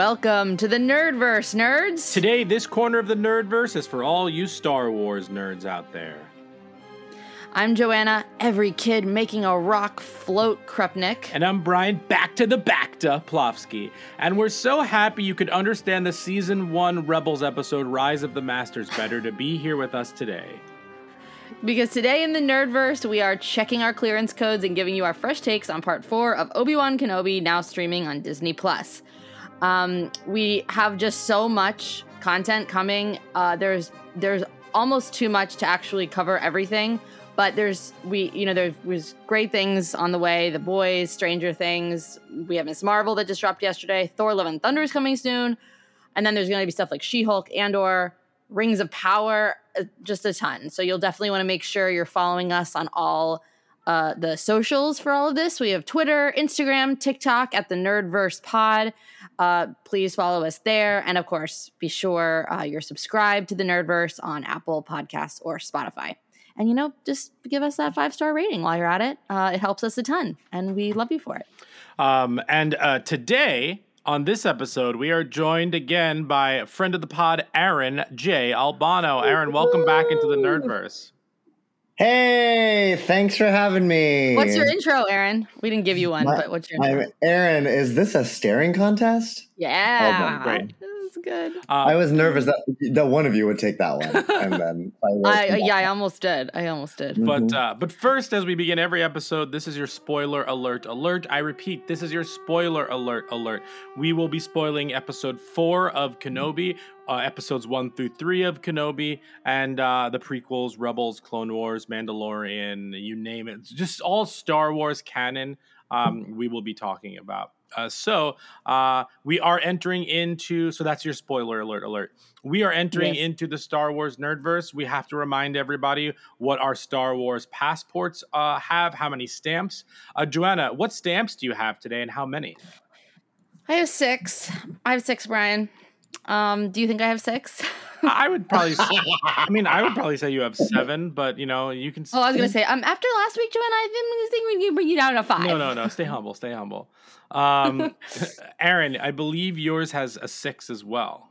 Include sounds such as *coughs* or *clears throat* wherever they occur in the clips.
Welcome to the Nerdverse, nerds. Today, this corner of the Nerdverse is for all you Star Wars nerds out there. I'm Joanna, every kid making a rock float Krupnik. And I'm Bryan, back to the Bacta Plofsky. And we're so happy you could understand the season one Rebels episode, Rise of the Masters, better to be here with us today. Because today in the Nerdverse, we are checking our clearance codes and giving you our fresh takes on part four of Obi Wan Kenobi, now streaming on Disney Plus. Um, we have just so much content coming. Uh, there's there's almost too much to actually cover everything. But there's we you know there was great things on the way. The Boys, Stranger Things. We have Ms. Marvel that just dropped yesterday. Thor: Love and Thunder is coming soon, and then there's going to be stuff like She-Hulk, Andor, Rings of Power, uh, just a ton. So you'll definitely want to make sure you're following us on all uh, the socials for all of this. We have Twitter, Instagram, TikTok at the Nerdverse Pod. Uh, please follow us there. And of course, be sure uh, you're subscribed to the Nerdverse on Apple Podcasts or Spotify. And, you know, just give us that five star rating while you're at it. Uh, it helps us a ton, and we love you for it. Um, and uh, today, on this episode, we are joined again by a friend of the pod, Aaron J. Albano. Aaron, welcome back into the Nerdverse. Hey, thanks for having me. What's your intro, Aaron? We didn't give you one, My- but what's your intro? I'm Aaron. Is this a staring contest? yeah. Oh, great. That's good. Uh, I was nervous that that one of you would take that one, *laughs* and then I, I, yeah, I almost did. I almost did. But uh, but first, as we begin every episode, this is your spoiler alert alert. I repeat, this is your spoiler alert alert. We will be spoiling episode four of Kenobi, uh, episodes one through three of Kenobi, and uh, the prequels, Rebels, Clone Wars, Mandalorian, you name it, just all Star Wars canon. Um, we will be talking about. Uh, so uh, we are entering into. So that's your spoiler alert alert. We are entering Yes. into the Star Wars nerdverse. We have to remind everybody what our Star Wars passports uh, have, how many stamps. Uh, Joanna, what stamps do you have today, and how many? I have six. I have six, Bryan. Um, do you think I have six? *laughs* I would probably. I mean, I would probably say you have seven, but you know, you can. oh, I was gonna say, um, after last week, Joanna, I think, think we can bring you down to five. No, no, no. Stay humble. Stay humble. Um, *laughs* Aaron, I believe yours has a six as well.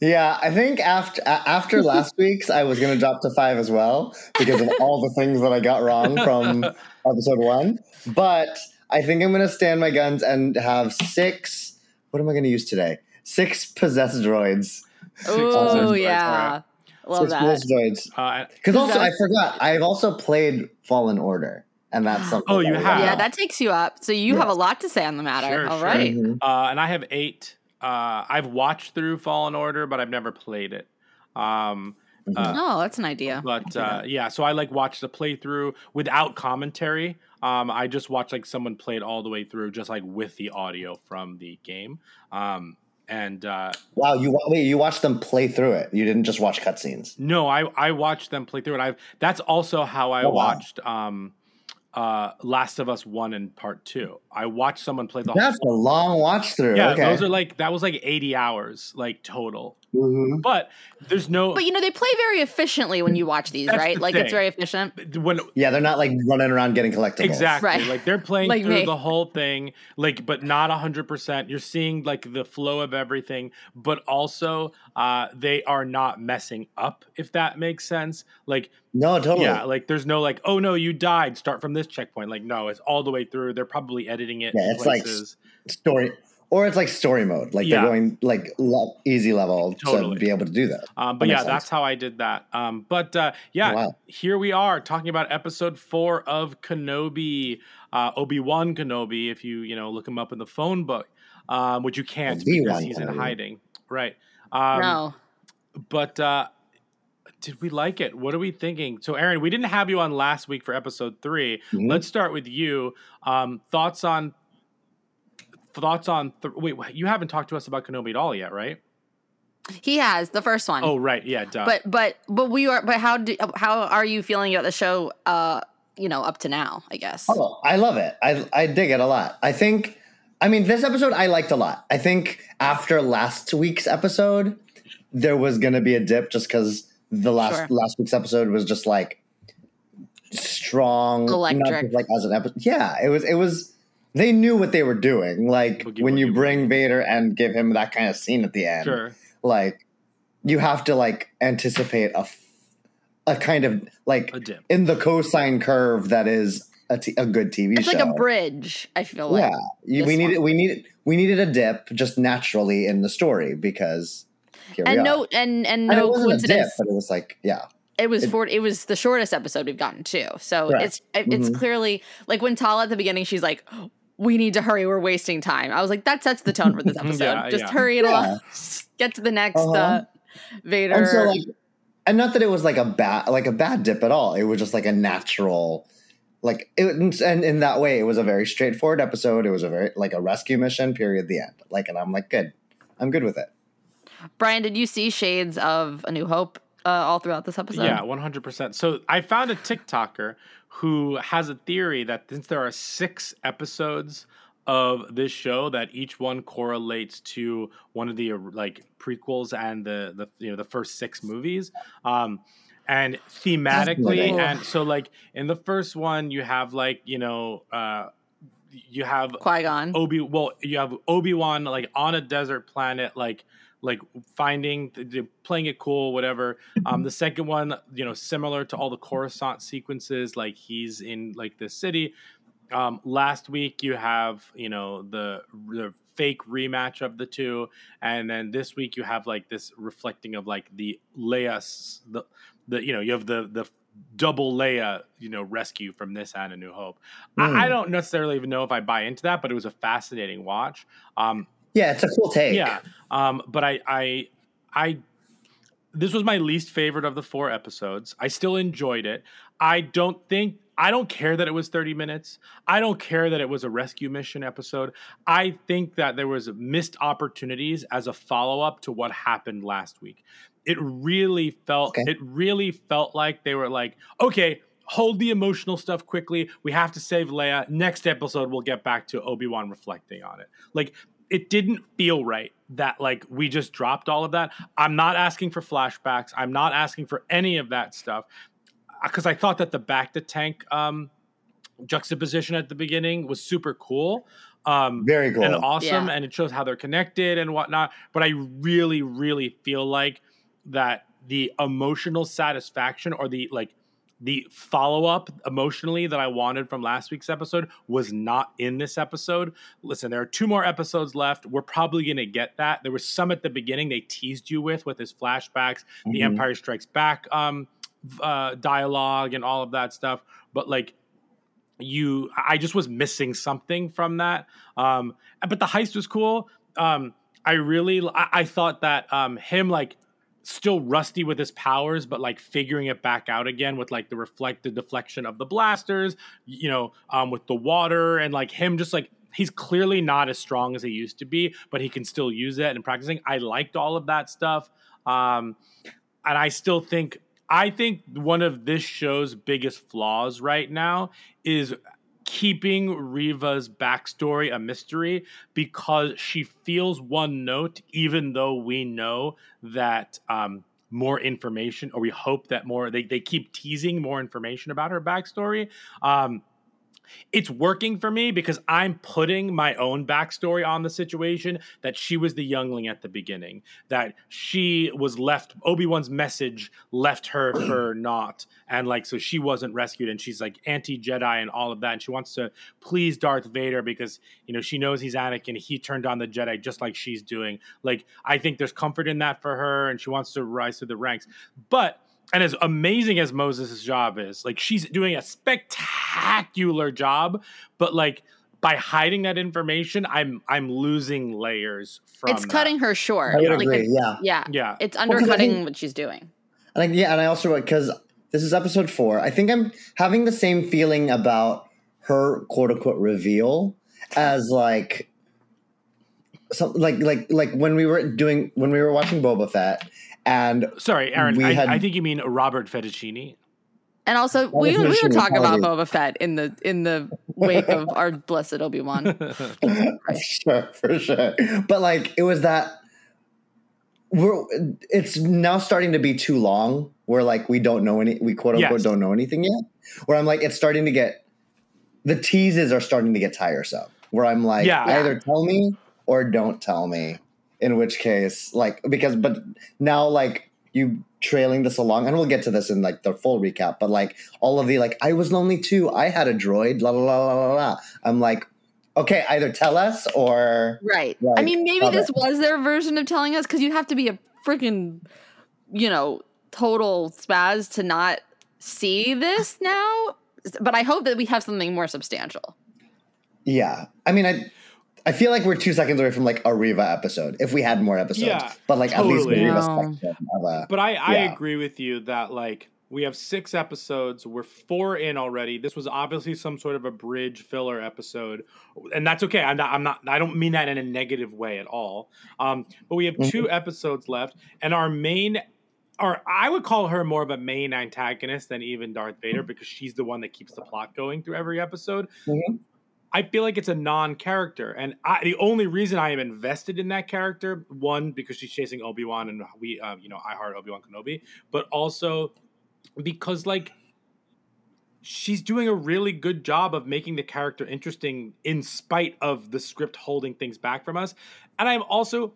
Yeah, I think after after last *laughs* week's, I was gonna drop to five as well because of all the things that I got wrong from episode one. But I think I'm gonna stand my guns and have six. What am I gonna use today? Six possessed droids. Oh yeah, love six that. possessed droids. Uh, Because also, I forgot. I've also played Fallen Order, and that's *gasps* something. Oh, you that have? Yeah, that takes you up. So you Yeah. have a lot to say on the matter. Sure, All sure. right. Mhm. uh, and I have eight. Uh, I've watched through Fallen Order, but I've never played it. Um, uh, Oh, that's an idea. but uh, yeah, so I like watched the playthrough without commentary. Um, I just watched like someone play it all the way through, just like with the audio from the game. Um, and uh, Wow, you wa- wait, you watched them play through it. You didn't just watch cutscenes. no, I I watched them play through it. I've that's also how I Oh, wow. watched um, uh, Last of Us one and part two. I watched someone play the That's a long watch through. yeah. okay. Those are like that was like eighty hours like total. Mhm. But there's no But you know, they play very efficiently when you watch these, right? the Like it's very efficient. when Yeah, they're not like running around getting collectibles. Exactly. Right. Like they're playing Like through me. the whole thing, like, but not hundred percent. You're seeing like the flow of everything, but also uh they are not messing up, if that makes sense. Like, No, totally. yeah, like there's no like, oh no, you died, start from this checkpoint. Like, no, it's all the way through. They're probably editing it. Yeah, in it's like. Story, or it's like story mode. Like Yeah. they're going like le- easy level Totally. to be able to do that. Um, but That yeah, sense. that's how I did that. Um, but uh, yeah, Wow. here we are talking about episode four of Kenobi, uh, Obi Wan Kenobi. If you you know look him up in the phone book, um, which you can't because Obi-Wan he's in hiding, right? Um, no. But uh, did we like it? What are we thinking? So, Aaron, we didn't have you on last week for episode 3 Mhm. Let's start with you. Um, thoughts on thoughts on th- wait you haven't talked to us about kenobi at all yet right He has the first one. oh right yeah duh. but but but we are. But how do how are you feeling about the show? Uh, you know, up to now, I guess. Oh, I love it. I I dig it a lot. I think I mean this episode I liked a lot. I think after last week's episode, there was gonna be a dip just because the last Sure. last week's episode was just like strong, not Electric. just like as an episode. Yeah, it was it was. They knew what they were doing. Like Boogie, when you boogie, bring Vader and give him that kind of scene at the end. sure Like you have to like anticipate a a kind of like a dip in the cosine curve that is a, t- a good TV it's show. like a bridge. I feel like. yeah, you, we needed one. we needed we needed a dip just naturally in the story because here we And are. no, and and And it no wasn't a dip, coincidence. but it was like yeah, It was It- for it was the shortest episode we've gotten too. So Correct. it's it- it's Mhm. clearly like when Tala at the beginning, she's like, "We need to hurry. We're wasting time." I was like, "That sets the tone for this *laughs* episode. Yeah, Just yeah. hurry it Yeah. along. *laughs* Get to the next Uh-huh. uh, Vader." and so like, and not that it was like a bad like a bad dip at all. It was just like a natural. Like it, and in that way, it was a very straightforward episode. It was a very like a rescue mission. Period. The end. Like, and I'm like, good. I'm good with it. Bryan, did you see shades of A New Hope uh, all throughout this episode? Yeah, one hundred percent. So I found a TikToker who has a theory that since there are six episodes of this show, that each one correlates to one of the like prequels and the the you know the first six movies. Um, and thematically, Fascinating. and so like in the first one, you have like you know uh, you have Qui Gon. Obi well, you have Obi Wan like on a desert planet, like like finding playing it cool, whatever. Um, the second one, you know, similar to all the Coruscant sequences, like he's in like the city. Um, last week you have you know the the fake rematch of the two, and then this week you have like this reflecting of like the Leia s- the the you know you have the the double Leia you know rescue from this and A New Hope. I, I Mm. don't necessarily even know if I buy into that, but it was a fascinating watch. Um, Yeah, it's a cool take. yeah, um, but I, I, I, this was my least favorite of the four episodes. I still enjoyed it. I don't think I don't care that it was 30 minutes. I don't care that it was a rescue mission episode. I think that there was missed opportunities as a follow-up to what happened last week. It really felt Okay. it really felt like they were like, okay, hold the emotional stuff quickly. We have to save Leia. Next episode we'll get back to Obi-Wan reflecting on it. Like it didn't feel right that like we just dropped all of that. I'm not asking for flashbacks. I'm not asking for any of that stuff because I thought that the bacta tank um, juxtaposition at the beginning was super cool. Um, Very cool. and awesome, Yeah. and it shows how they're connected and whatnot. But I really, really feel like that the emotional satisfaction or the like the follow up emotionally that I wanted from last week's episode was not in this episode. Listen, there are two more episodes left. We're probably going to get that. There was some at the beginning they teased you with with his flashbacks, the Mhm. Empire Strikes Back um, uh, dialogue, and all of that stuff. But like you I just was missing something from that. Um, but the heist was cool. Um, I really I, I thought that um, him like still rusty with his powers, but like figuring it back out again with like the reflected deflection of the blasters, you know, um, with the water and like him just like he's clearly not as strong as he used to be, but he can still use it and practicing. I liked all of that stuff. Um, and I still think I think one of this show's biggest flaws right now is keeping Reva's backstory a mystery because she feels one note, even though we know that um, more information, or we hope that more, they, they keep teasing more information about her backstory. Um, it's working for me because I'm putting my own backstory on the situation that she was the youngling at the beginning, that she was left, Obi Wan's message left her *clears throat* for naught. And like, so she wasn't rescued and she's like anti Jedi and all of that. And she wants to please Darth Vader because, you know, she knows he's Anakin. He turned on the Jedi just like she's doing. Like, I think there's comfort in that for her and she wants to rise to the ranks. But and as amazing as Moses' job is, like she's doing a spectacular job, but like by hiding that information, I'm I'm losing layers from it's that. cutting her short. I would Like, agree. it's- Yeah. Yeah. Yeah. It's 'cause I undercutting think- what she's doing. And I, yeah, and I also because this is episode four. I think I'm having the same feeling about her quote unquote reveal as like some like like like when we were doing when we were watching Boba Fett and Sorry, Aaron. I, had- I think you mean Robert Fettuccini. And also, Well, we, the we mission don't was talk about probably- Boba Fett in the in the wake of our *laughs* blessed Obi Wan. *laughs* for sure, for sure. But like it was that we're it's now starting to be too long where like we don't know any we quote unquote Yes. don't know anything yet. Where I'm like it's starting to get the teases are starting to get tiresome. Where I'm like Yeah. either tell me or don't tell me. In which case, like because but now like you trailing this along, and we'll get to this in like the full recap, but like all of the like I was lonely too, I had a droid, la la la la la. I'm like, okay, either tell us or Right. I mean, maybe this it. was their version of telling us because you'd have to be a freaking, you know, total spaz to not see this now. But I hope that we have something more substantial. Yeah, I mean, I I feel like we're two seconds away from like a Reva episode if we had more episodes. Yeah, but like at least the. Reva No. a But I, I Yeah. agree with you that like we have six episodes. We're four in already. This was obviously some sort of a bridge filler episode, and that's okay. I'm not. I'm not. I don't mean that in a negative way at all. Um, but we have two episodes left, and our main, or I would call her more of a main antagonist than even Darth Vader because she's the one that keeps the plot going through every episode. Mhm. I feel like it's a non-character, and I, the only reason I am invested in that character, one because she's chasing Obi Wan, and we, uh, you know, I heart Obi Wan Kenobi, but also because like she's doing a really good job of making the character interesting in spite of the script holding things back from us, and I'm also.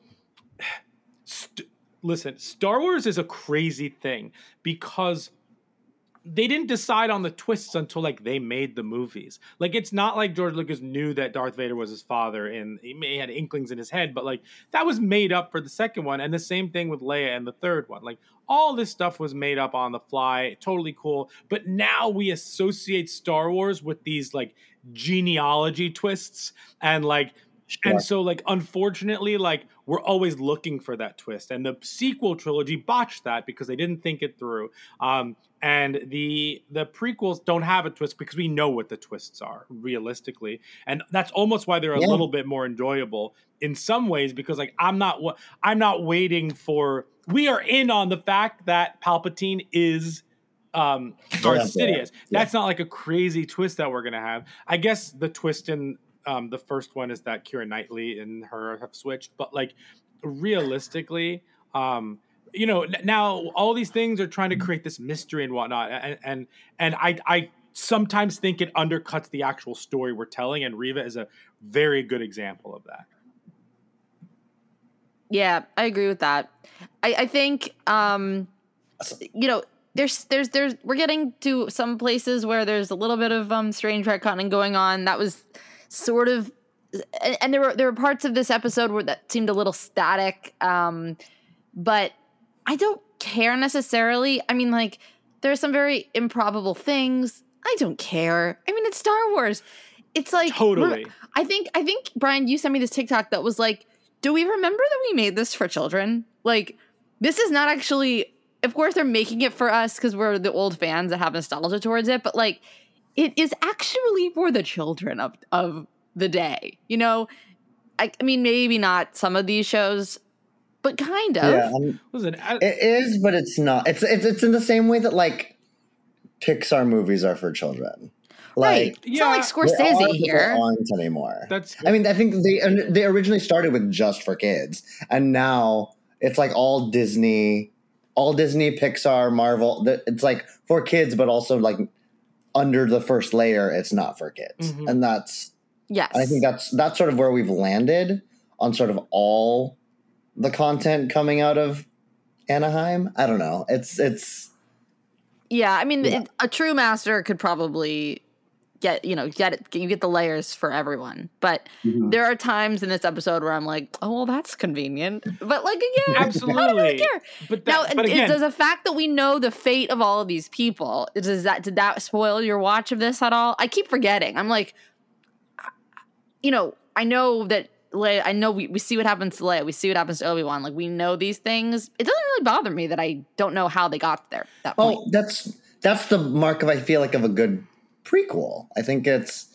*sighs* St- listen, Star Wars is a crazy thing because they didn't decide on the twists until like they made the movies. Like it's not like George Lucas knew that Darth Vader was his father and he may had inklings in his head, but like that was made up for the second one, and the same thing with Leia and the third one. Like all this stuff was made up on the fly, totally cool. But now we associate Star Wars with these like genealogy twists and like Sure. and so, like, unfortunately, like, we're always looking for that twist. And the sequel trilogy botched that because they didn't think it through. Um, and the the prequels don't have a twist because we know what the twists are realistically, and that's almost why they're a Yeah. little bit more enjoyable in some ways because, like, I'm not I'm not waiting for. We are in on the fact that Palpatine is um Darth Yeah. Sidious. That's not like a crazy twist that we're gonna have. I guess the twist in um the first one is that Keira Knightley and her have switched, but like realistically, um, you know, n- now all these things are trying to create this mystery and whatnot, and and and I I sometimes think it undercuts the actual story we're telling, and Reva is a very good example of that. Yeah, I agree with that. I, I think um you know, there's there's there's we're getting to some places where there's a little bit of um strange retconning going on. That was sort of and, there were there were parts of this episode where that seemed a little static. Um but I don't care necessarily. I mean like there are some very improbable things. I don't care. I mean it's Star Wars. It's like Totally. I think I think Bryan, you sent me this TikTok that was like, do we remember that we made this for children? Like, this is not actually. Of course, they're making it for us because we're the old fans that have nostalgia towards it. But like, it is actually for the children of of the day. You know, I, I mean, maybe not some of these shows, but kind of. yeah, um, Listen, I- it is, but it's not. It's it's it's in the same way that like Pixar movies are for children. right. Like It's not like Yeah. Scorsese here. aren't anymore. that's I mean, I think they they originally started with just for kids, and now it's like all Disney, all Disney, Pixar, Marvel. It's like for kids, but also like under the first layer, it's not for kids, Mhm. and that's Yes. I think that's that's sort of where we've landed on sort of all the content coming out of Anaheim. I don't know. It's it's Yeah, I mean, Yeah. it- a true master could probably get you know get it. You get the layers for everyone, but Mhm. there are times in this episode where I'm like, oh, well, that's convenient. But like again, *laughs* I don't absolutely. really care. But Now, but again, does the fact that we know the fate of all of these people does that did that spoil your watch of this at all? I keep forgetting. I'm like, you know, I know that. Leia, I know we, we see what happens to Leia. We see what happens to Obi Wan. Like we know these things. It doesn't really bother me that I don't know how they got there. That point. Oh, that's that's the mark of I feel like of a good prequel. I think it's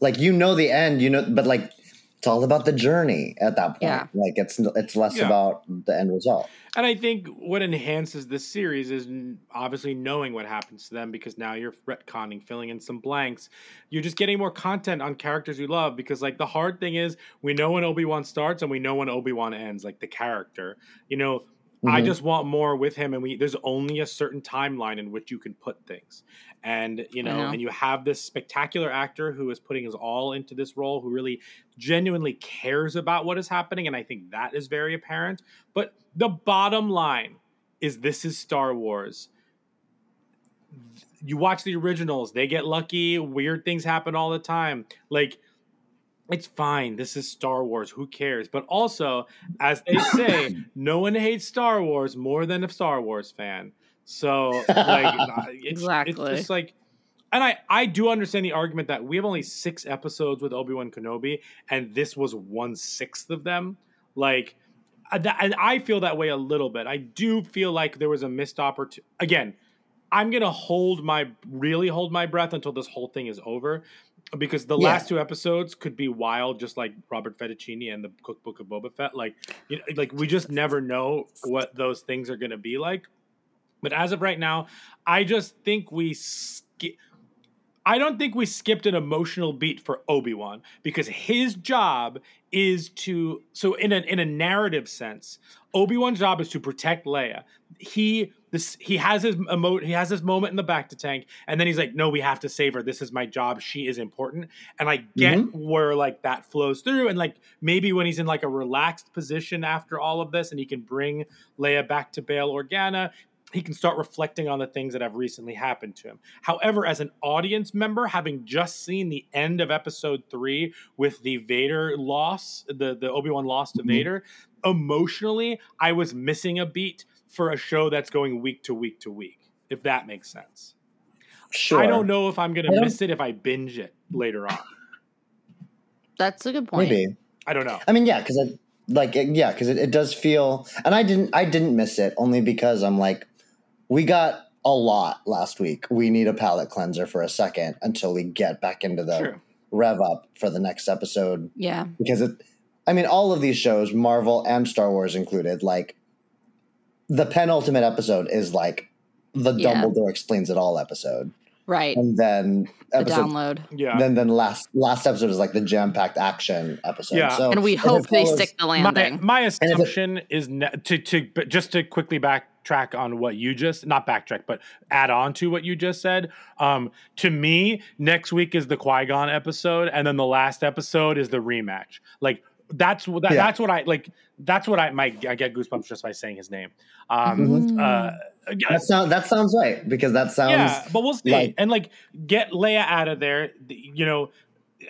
like you know the end, you know, but like it's all about the journey at that point. Yeah. Like it's it's less Yeah. about the end result. And I think what enhances this series is obviously knowing what happens to them because now you're retconning, filling in some blanks. You're just getting more content on characters you love because, like, the hard thing is we know when Obi Wan starts and we know when Obi Wan ends, like the character. You know, I Mhm. just want more with him, and we there's only a certain timeline in which you can put things, and you know, know. and you have this spectacular actor who is putting his all into this role, who really genuinely cares about what is happening, and I think that is very apparent. But the bottom line is, this is Star Wars. You watch the originals; they get lucky. Weird things happen all the time. Like it's fine. This is Star Wars. Who cares? But also, as they *laughs* say, no one hates Star Wars more than a Star Wars fan. So, like, *laughs* it's, Exactly. it's just like, and I I do understand the argument that we have only six episodes with Obi Wan Kenobi, and this was one sixth of them. Like, uh, and I feel that way a little bit. I do feel like there was a missed opportunity. Again, I'm gonna hold my really hold my breath until this whole thing is over, because the Yeah. last two episodes could be wild, just like Robert Fettuccine and the Cookbook of Boba Fett. Like, you know, like we just never know what those things are gonna be like. But as of right now, I just think we. I don't think we skipped an emotional beat for Obi Wan because his job is to so in a in a narrative sense, Obi Wan's job is to protect Leia. He this he has his emo he has this moment in the bacta tank, and then he's like, "No, we have to save her. This is my job. She is important." And I get where like that flows through, and like maybe when he's in like a relaxed position after all of this, and he can bring Leia back to Bail Organa, he can start reflecting on the things that have recently happened to him. However, as an audience member, having just seen the end of episode three with the Vader loss, the, the Obi Wan loss to Mhm. Vader, emotionally, I was missing a beat for a show that's going week to week to week, if that makes sense. Sure. I don't know if I'm going to miss it if I binge it later on. That's a good point. Maybe. I don't know. I mean, yeah, because it like it, yeah, because it, it does feel, and I didn't I didn't miss it only because I'm like, we got a lot last week. We need a palate cleanser for a second until we get back into the True. rev up for the next episode Yeah. because it. I mean, all of these shows, Marvel and Star Wars included, like the penultimate episode is like the Yeah. Dumbledore explains it all episode, Right. and then The episode download. Yeah. then then last last episode is like the jam packed action episode. Yeah. So And we if it hope they follows- stick the my, landing. my it- assumption is ne- to to but just to quickly backtrack on what you just not backtrack but add on to what you just said. Um, to me, next week is the Qui Gon episode, and then the last episode is the rematch. Like that's what that, Yeah. that's what I like. That's what I might I get goosebumps just by saying his name. Um, Mhm. uh, That sound that sounds right because that sounds yeah, but we'll see. like- and like get Leia out of there, you know,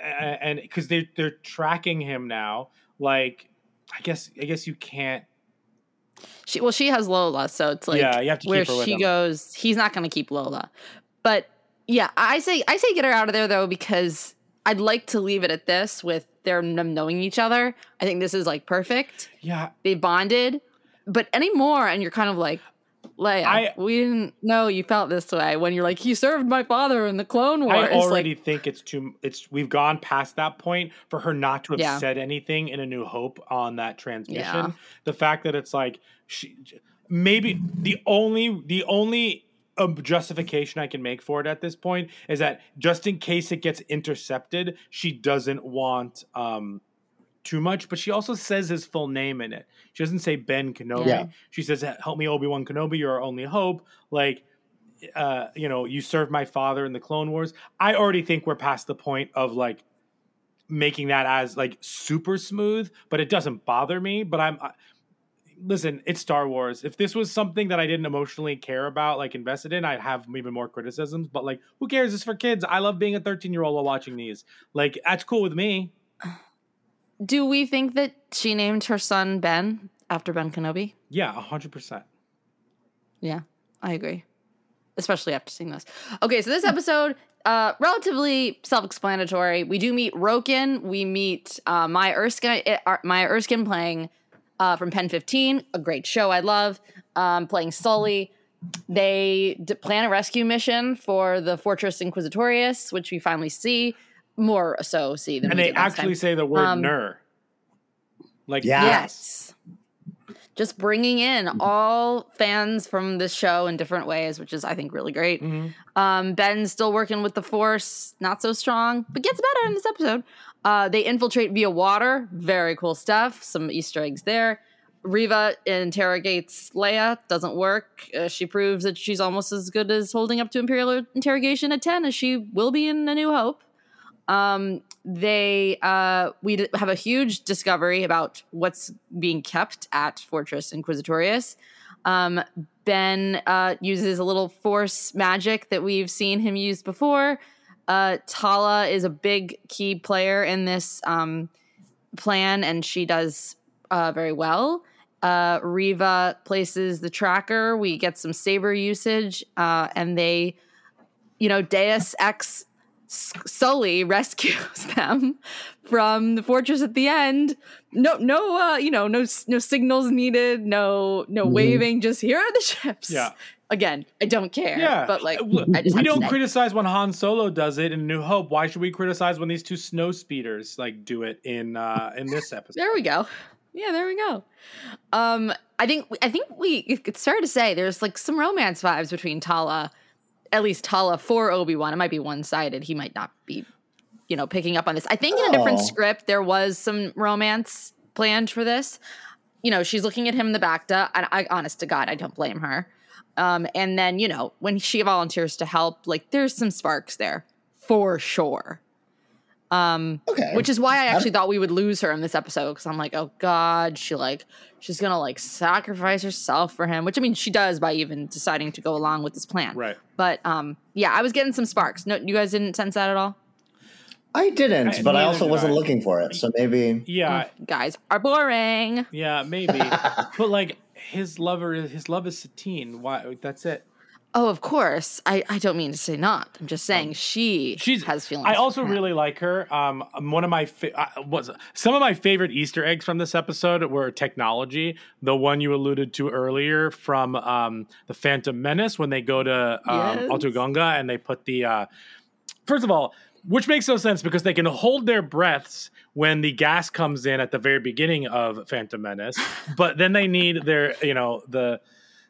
and because they they're tracking him now. Like, I guess I guess you can't. She well, she has Lola, so it's like Yeah, you have to keep where her she him. goes, he's not going to keep Lola. But yeah, I say I say get her out of there though because I'd like to leave it at this with them knowing each other. I think this is like perfect. Yeah, They bonded, but anymore, and you're kind of like. Leia, I- we didn't know you felt this way when you're like he served my father in the Clone Wars. I already like, think it's too. It's we've gone past that point for her not to have Yeah. said anything in A New Hope on that transmission. Yeah. The fact that it's like she maybe the only the only um, justification I can make for it at this point is that just in case it gets intercepted, she doesn't want um too much, but she also says his full name in it. She doesn't say Ben Kenobi. Yeah. She says, "Help me, Obi Wan Kenobi. You're our only hope." Like, uh, you know, you served my father in the Clone Wars. I already think we're past the point of like making that as like super smooth, but it doesn't bother me. But I'm. Listen, it's Star Wars. If this was something that I didn't emotionally care about, like invested in, I'd have even more criticisms. But like, who cares? It's for kids. I love being a 13 year old while watching these. Like, that's cool with me. *sighs* do we think that she named her son Ben after Ben Kenobi? Yeah, hundred percent. Yeah, I agree. Especially after seeing this. Okay, so this episode, uh, relatively self-explanatory. We do meet Roken. We meet uh, Maya Erskine. Uh, Maya Erskine playing uh, from Pen 15, a great show I love. Um, playing Sully. They d- plan a rescue mission for the Fortress Inquisitorius, which we finally see. More so see than And we they did last actually time. say the word Um, "ner." Like Yeah. Yes. Just bringing in all fans from this show in different ways, which is, I think, really great. Mhm. Um, Ben's still working with the Force, not so strong, but gets better in this episode. Uh, they infiltrate via water, very cool stuff. Some Easter eggs there. Reva interrogates Leia, doesn't work. Uh, she proves that she's almost as good as holding up to Imperial interrogation at 10 as she will be in A New Hope. Um, they uh, we have a huge discovery about what's being kept at Fortress Inquisitorius. Um, ben uh, uses a little force magic that we've seen him use before. Uh, Tala is a big key player in this um, plan, and she does uh, very well. Uh, Reva places the tracker. We get some saber usage, uh, and they, you know, Deus Ex Sully *laughs* rescues them from the fortress at the end. No, no, uh, you know, no, no signals needed. No, no Mhm. waving. Just here are the *laughs* ships. Yeah. Again, I don't care. Yeah, but like, I just we have to don't say. criticize when Han Solo does it in New Hope. Why should we criticize when these two snow speeders like do it in uh in this episode? There we go. Yeah, there we go. Um, I think I think we it's fair to say there's like some romance vibes between Tala, at least Tala for Obi Wan. It might be one sided. He might not be, you know, picking up on this. I think in a different Oh. script there was some romance planned for this. You know, she's looking at him in the back, and I, honest to God, I don't blame her. Um, and then you know when she volunteers to help, like there's some sparks there for sure. Um, Okay. which is why I actually thought we would lose her in this episode because I'm like, oh god, she like she's gonna like sacrifice herself for him, which I mean she does by even deciding to go along with this plan. Right. But um, yeah, I was getting some sparks. No, you guys didn't sense that at all. I didn't, I- but I also wasn't I. looking for it. So maybe. Yeah, You guys are boring. yeah, maybe. *laughs* but like his lover is his love is Satine. Why? That's it. Oh, of course. I, I don't mean to say not. I'm just saying she Um, She's has feelings. I also really like her. Um, one of my fa- uh, was some of my favorite Easter eggs from this episode were technology. The one you alluded to earlier from um, the Phantom Menace when they go to um, Yes. Otoh Gunga and they put the. Uh, first of all, which makes no sense because they can hold their breaths when the gas comes in at the very beginning of Phantom Menace, but then they need their you know the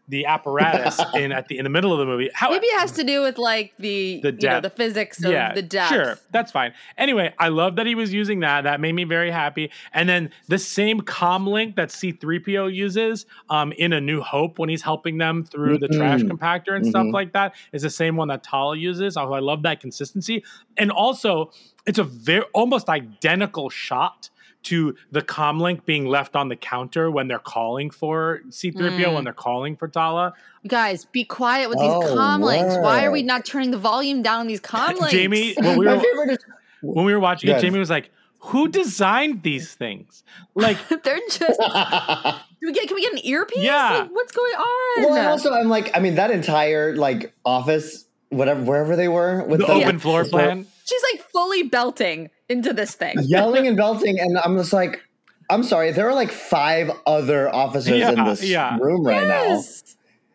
the apparatus *laughs* in at the in the middle of the movie. How Maybe it has to do with like the, The you know the physics of the depth. Sure, that's fine. Anyway, I love that he was using that. That made me very happy. And then the same comm link that C3PO uses um, in A New Hope when he's helping them through the trash Mhm. compactor and stuff Mhm. like that is the same one that Tala uses. Oh, I love that consistency. And also, it's a very almost identical shot to the comlink being left on the counter when they're calling for C3PO Mm. when they're calling for Tala. Guys, be quiet with these Oh, comm links. Why are we not turning the volume down on these *laughs* comlinks? Jamie, when we *laughs* were when we were watching it, Jamie was like, "Who designed these things?" Like, *laughs* They're just. Can we get? Can we get an earpiece? Yeah. Like, what's going on? well, and also I'm like, I mean, that entire like office, whatever, wherever they were with the the, open floor plan. She's like fully belting into this thing. *laughs* yelling and belting, and I'm just like, I'm sorry, there are like five other officers in this yeah. room right now.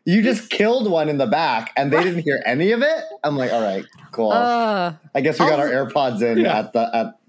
You just killed one in the back, and they didn't hear any of it. I'm like, all right, cool. Uh, I guess we got oh. our AirPods in Yeah. at the at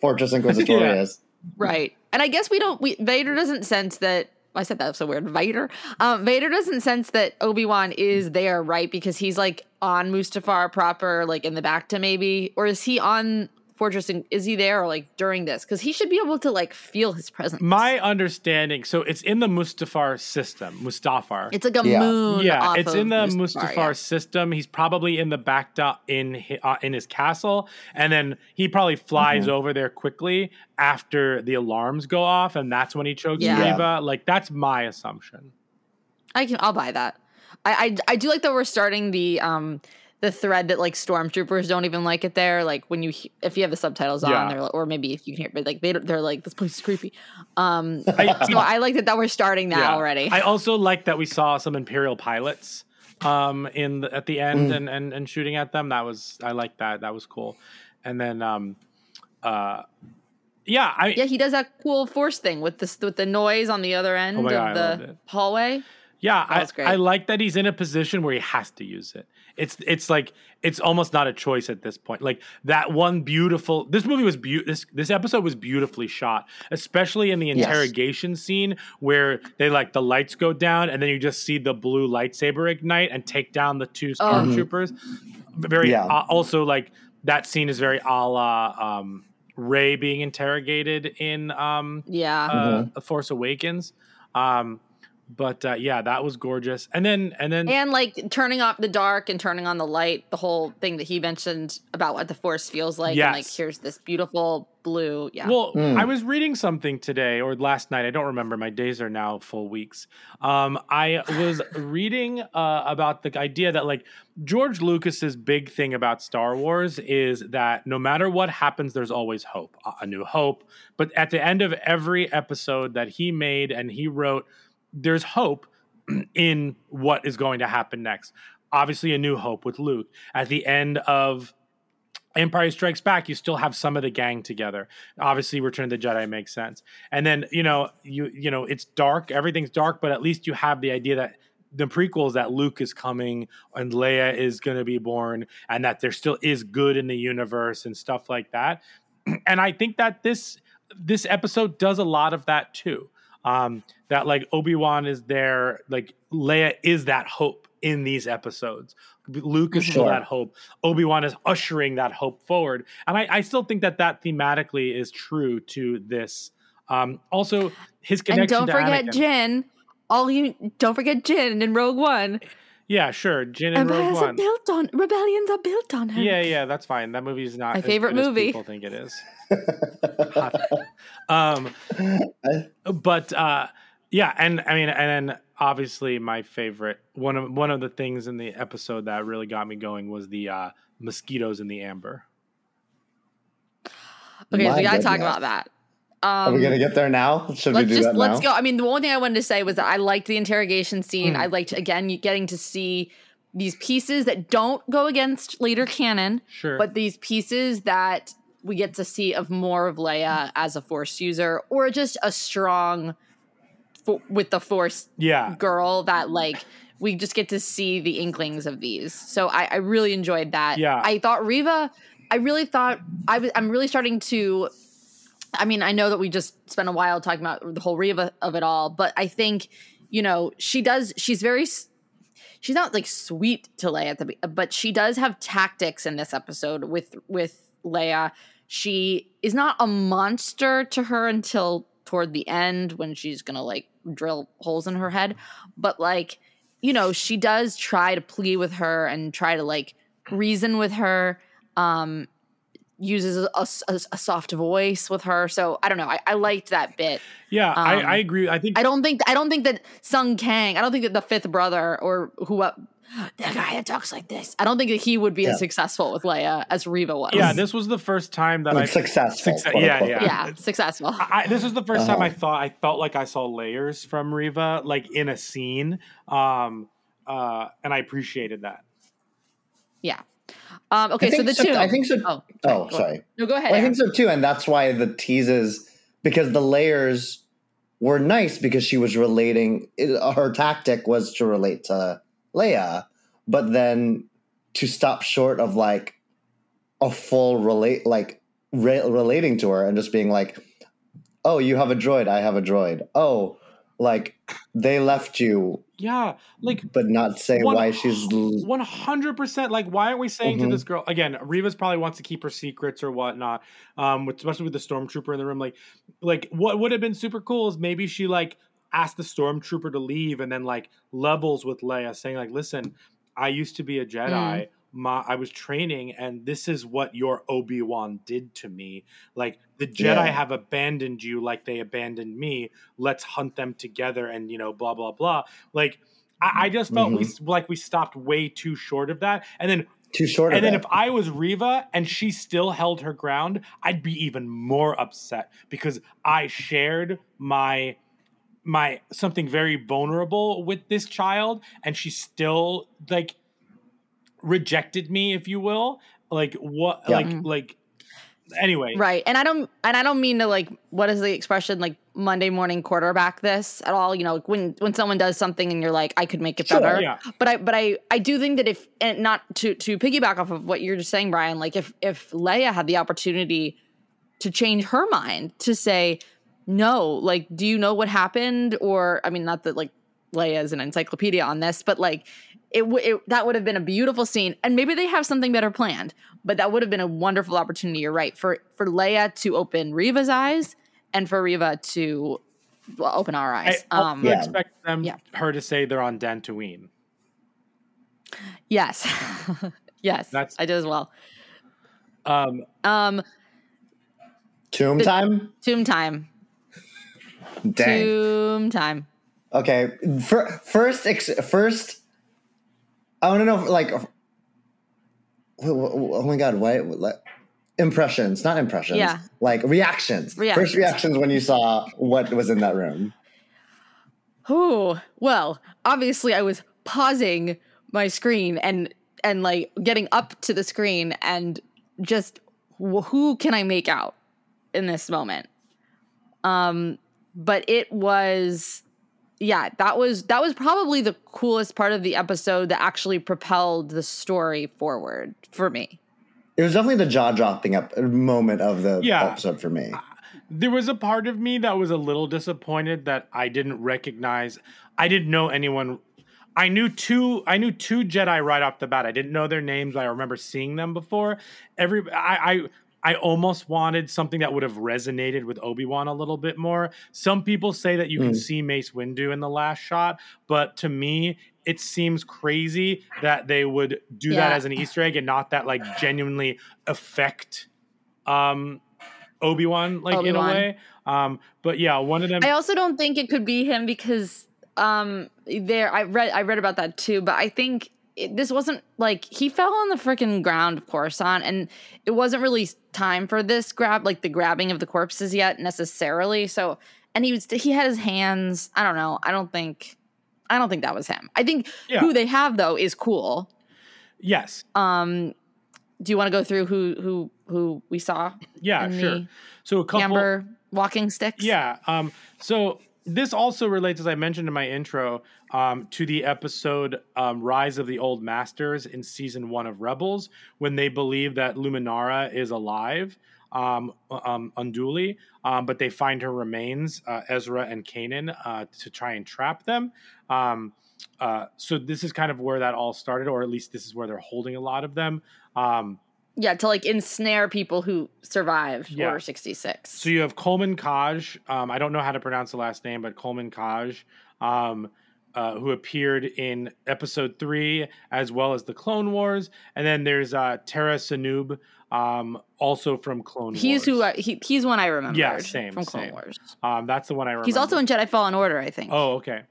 Fortress Inquisitorius. *laughs* right. And I guess we don't. We, Vader doesn't sense that. I said that so weird. Vader. Um, Vader doesn't sense that Obi Wan is there, right? Because he's like on Mustafar proper, like in the bacta maybe, or is he on Fortress? In, is he there or like during this? Because he should be able to like feel his presence. My understanding, so it's in the Mustafar system. Mustafar. it's like a Yeah. moon. yeah, off it's of in the Mustafar, Mustafar yeah. system. He's probably in the back do- in hi- uh, in his castle, and then he probably flies Mm-hmm. over there quickly after the alarms go off, and that's when he chokes Yeah. Reva. Like that's my assumption. I can. I'll buy that. I, I I do like that we're starting the um the thread that like stormtroopers don't even like it there. Like when you if you have the subtitles Yeah. on, they're like, or maybe if you can hear, but like they they're like this place is creepy. Um, *laughs* I- so I like that that we're starting that Yeah. already. I also like that we saw some Imperial pilots um in the, at the end Mm. and, and and shooting at them. That was I like that. That was cool. And then um uh yeah, I yeah, he does that cool force thing with this with the noise on the other end Oh God, I of the hallway. Yeah, That I, great. I like that he's in a position where he has to use it. It's it's like it's almost not a choice at this point. Like that one beautiful. This movie was beautiful. This this episode was beautifully shot, especially in the Yes. interrogation scene where they like the lights go down and then you just see the blue lightsaber ignite and take down the two stormtroopers. Very Yeah. uh, also like that scene is very a la um, Rey being interrogated in um, Yeah. uh, A Force Awakens. Um, but uh, yeah, that was gorgeous. And then and then and like turning off the dark and turning on the light, the whole thing that he mentioned about what the force feels like. And like here's this beautiful blue. Yeah. well, Mm. I was reading something today or last night. I don't remember. My days are now full weeks. Um, I was *laughs* reading uh, about the idea that like George Lucas's big thing about Star Wars is that no matter what happens, there's always hope, a- a new hope. But at the end of every episode that he made and he wrote, there's hope *clears throat* in what is going to happen next. Obviously, a new hope with Luke. At the end of Empire Strikes Back, you still have some of the gang together. Obviously, Return of the Jedi makes sense. And then, you know, you you know, it's dark, everything's dark, but at least you have the idea that the prequels that Luke is coming and Leia is going to be born and that there still is good in the universe and stuff like that. *clears throat* And I think that this this episode does a lot of that too. Um, that like Obi-Wan is there, like Leia is that hope in these episodes. Luke is still Sure. that hope. Obi-Wan is ushering that hope forward. And I, I still think that that thematically is true to this. Um, also, his connection. and don't to forget Anakin. Jyn. All you don't forget Jyn in Rogue One. Yeah, sure. Jyn and Rogue Empires are built on rebellions are built on her. Yeah, yeah, that's fine. That movie's not My as favorite good as movie. people think it is. *laughs* um, *laughs* but uh, yeah, and I mean, and then obviously my favorite one of one of the things in the episode that really got me going was the uh, mosquitoes in the amber. Okay, so My we gotta talk about that. Are Um, we gonna get there now? *laughs* Should we let's do just that let's now? go. I mean, the one thing I wanted to say was that I liked the interrogation scene. Hmm. I liked again getting to see these pieces that don't go against later canon, Sure, but these pieces that we get to see of more of Leia as a Force user, or just a strong fo- with the Force yeah, girl that like we just get to see the inklings of these. So I, I really enjoyed that. Yeah. I thought Reva. I really thought I was. I'm really starting to. I mean, I know that we just spent a while talking about the whole Reva of it all, but I think you know she does. She's very. She's not like sweet to Leia at the, but she does have tactics in this episode with with Leia. She is not a monster to her until toward the end when she's gonna like drill holes in her head, but like you know she does try to plea with her and try to like reason with her. Um, uses a, a- a soft voice with her, so I don't know. I, I liked that bit. yeah. I, um, I agree. I think I don't think I don't think that Sung Kang. I don't think that the fifth brother or who uh, that guy that talks like this. I don't think that he would be Yeah. as successful with Leia as Reva was. yeah. This was the first time that Like I successful. Success- yeah, yeah. yeah, successful. I, this was the 1st time Uh-huh. I thought I felt like I saw layers from Reva, like in a scene, um, uh, and I appreciated that. Yeah. Um, okay, so the so- two. I think so- Oh, Oh, sorry. No, go ahead. Well, I think so too, and that's why the teases because the layers were nice because she was relating. It, her tactic was to relate to Leia, but then to stop short of like a full relate, like re- relating to her and just being like, "Oh, you have a droid. I have a droid. Oh, like they left you, Yeah, like but not say One- why she's." one hundred percent. Like, why aren't we saying Mhm. to this girl again? Rivas probably wants to keep her secrets or whatnot. Um, with- especially with the stormtrooper in the room. Like, like what would have been super cool is maybe she like asked the stormtrooper to leave and then like levels with Leia, saying like, "Listen, I used to be a Jedi." My, I was training, and this is what your Obi Wan did to me. Like the Jedi Yeah. have abandoned you, like they abandoned me. Let's hunt them together, and you know, blah blah blah. Like I, I just felt we like we stopped way too short of that. And then Too short and of then it. if I was Reva and she still held her ground, I'd be even more upset because I shared my my something very vulnerable with this child and she still like rejected me if you will like what Yeah. like Mm. like anyway, Right. And I don't and I don't mean to like what is the expression like Monday morning quarterback this at all, you know, like when when someone does something and you're like I could make it Sure. better. Yeah. But I but I I do think that if and not to to piggyback off of what you're just saying Bryan, like if if Leia had the opportunity to change her mind to say no, like do you know what happened or I mean not that like Leia is an encyclopedia on this, but like it, w- it that would have been a beautiful scene and maybe they have something better planned but that would have been a wonderful opportunity you're right for for leia to open Reva's eyes and for Reva to well, open our eyes also um Yeah. expect them yeah. her to say they're on Dantooine. yes *laughs* yes That's- i did as well Um, um Tomb time? tomb time Dang. tomb time Okay. Fir- first, ex- first, I want to know, like, oh my god, what, what? Impressions, not impressions. Yeah. Like reactions. Reactions. First reactions when you saw what was in that room. Oh, well, obviously I was pausing my screen and and like getting up to the screen and just who can I make out in this moment? Um but it was yeah, that was that was probably the coolest part of the episode that actually propelled the story forward for me. It was definitely the jaw dropping up moment of the Yeah. episode for me. Uh, there was a part of me that was a little disappointed that I didn't recognize. I didn't know anyone. I knew two. I knew two Jedi right off the bat. I didn't know their names. but I remember seeing them before. Every I. I I almost wanted something that would have resonated with Obi Wan a little bit more. Some people say that you can Mm. see Mace Windu in the last shot, but to me, it seems crazy that they would do that as an Easter egg and not that like genuinely affect um Obi Wan like in a way. Um, but yeah, one of them. I also don't think it could be him because um there I read I read about that too, but I think it, this wasn't like he fell on the freaking ground of Coruscant and it wasn't really time for this grab like the grabbing of the corpses yet necessarily. So and he was he had his hands, I don't know. I don't think I don't think that was him. I think Yeah. who they have though is cool. yes, Um do you want to go through who who who we saw yeah, sure. So a couple. amber walking sticks? Yeah. Um, so this also relates, as I mentioned in my intro, um, to the episode um, "Rise of the Old Masters" in season one of Rebels, when they believe that Luminara is alive, um, um, Unduli, um, but they find her remains, uh, Ezra and Kanan, uh, to try and trap them. Um, uh, so this is kind of where that all started, or at least this is where they're holding a lot of them. Um, Yeah, to like ensnare people who survived Yeah. Order 66. So you have Coleman Kcaj. Um, I don't know how to pronounce the last name, but Coleman Kcaj, um, uh, who appeared in episode three as well as the Clone Wars, and then there's uh, Tera Sinube, um, also from Clone he's Wars. who I, he, he's one I remember. Yeah, same, from Clone same. Wars. Um, that's the one I remember. He's also in Jedi Fallen Order, I think. Oh, okay.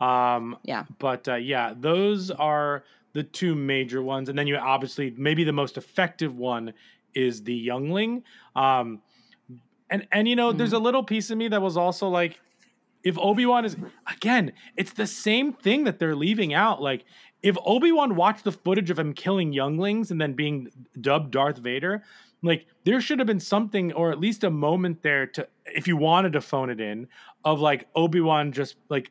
Um, Yeah. but uh, yeah, those are the two major ones, and then you obviously maybe the most effective one is the Youngling. Um, and and you know, there's a little piece of me that was also like, if Obi Wan is again, it's the same thing that they're leaving out. Like, if Obi Wan watched the footage of him killing younglings and then being dubbed Darth Vader, like there should have been something or at least a moment there to, if you wanted to phone it in, of like Obi Wan just like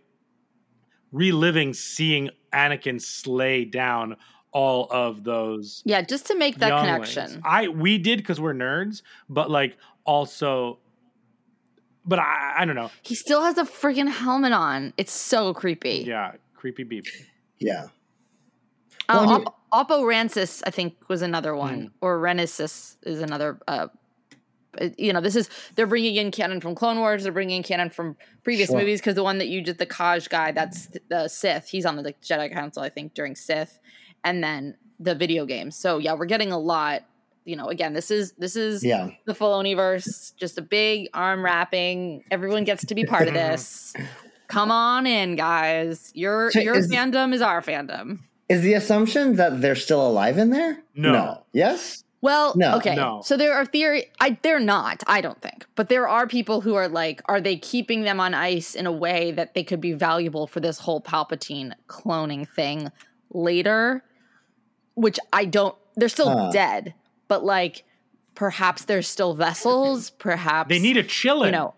reliving seeing Anakin slay down all of those Yeah, just to make that younglings. connection. I we did because we're nerds, but like also, but I I don't know. He still has a freaking helmet on. It's so creepy. Yeah, creepy beep. Yeah. Uh, Well, I mean- Op- Oppo Rancis, I think, was another one, or Rancisis is another. Uh, uh, you know, this is they're bringing in canon from Clone Wars. They're bringing in canon from previous Sure. movies because the one that you did, the Kcaj guy, that's the Sith. He's on the like, Jedi Council, I think, during Sith, and then the video games. So yeah, we're getting a lot. You know, again, this is this is Yeah. the Filoni verse, just a big arm wrapping. Everyone gets to be part of *laughs* this. Come on in, guys. Your So your is- fandom is our fandom. Is the assumption that they're still alive in there? No. Yes? Well, No. okay. No. So there are theory. I they're not. I don't think, but there are people who are like, are they keeping them on ice in a way that they could be valuable for this whole Palpatine cloning thing later? Which I don't. They're still Huh. dead, but like perhaps there's still vessels. *laughs* Perhaps They need a chillin'. you know.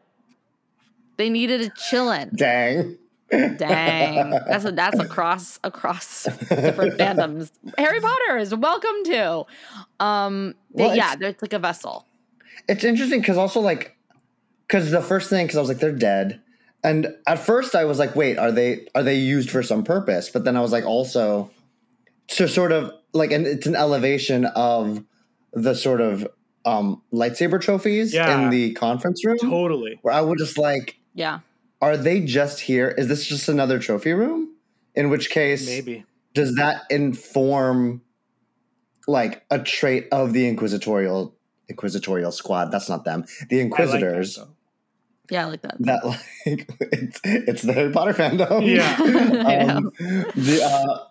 They needed a chillin'. Dang. Dang, that's a that's across across different *laughs* fandoms. Harry Potter is welcome to. Um, Well, yeah, it's- there's like a vessel. It's interesting because also like, because the first thing, because I was like, they're dead, and at first I was like, wait, are they are they used for some purpose? But then I was like, also, to sort of like, and it's an elevation of the sort of um lightsaber trophies Yeah. in the conference room, totally. where I would just like, Yeah, are they just here? Is this just another trophy room? In which case, Maybe. does that inform like a trait of the inquisitorial inquisitorial squad? That's not them. The I like that, inquisitors. yeah, I like that. that *laughs* like it's, it's the Harry Potter fandom. Yeah. *laughs* um, *laughs* the, uh,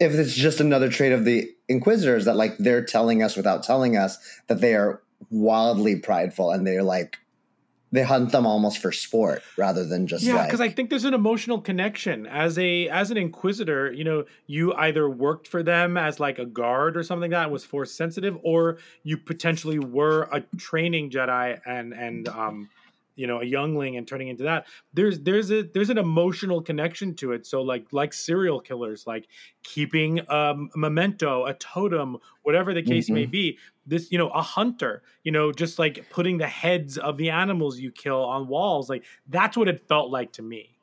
if it's just another trait of the Inquisitors that like they're telling us without telling us that they are wildly prideful and they're like they hunt them almost for sport rather than just Yeah, like because I think there's an emotional connection as a as an inquisitor. You know, you either worked for them as like a guard or something like that was force sensitive, or you potentially were a training Jedi and and um, you know, a youngling and turning into that. There's there's a there's an emotional connection to it. So like like serial killers, like keeping um, a memento, a totem, whatever the case may be. This you know a hunter, you know, just like putting the heads of the animals you kill on walls, like that's what it felt like to me.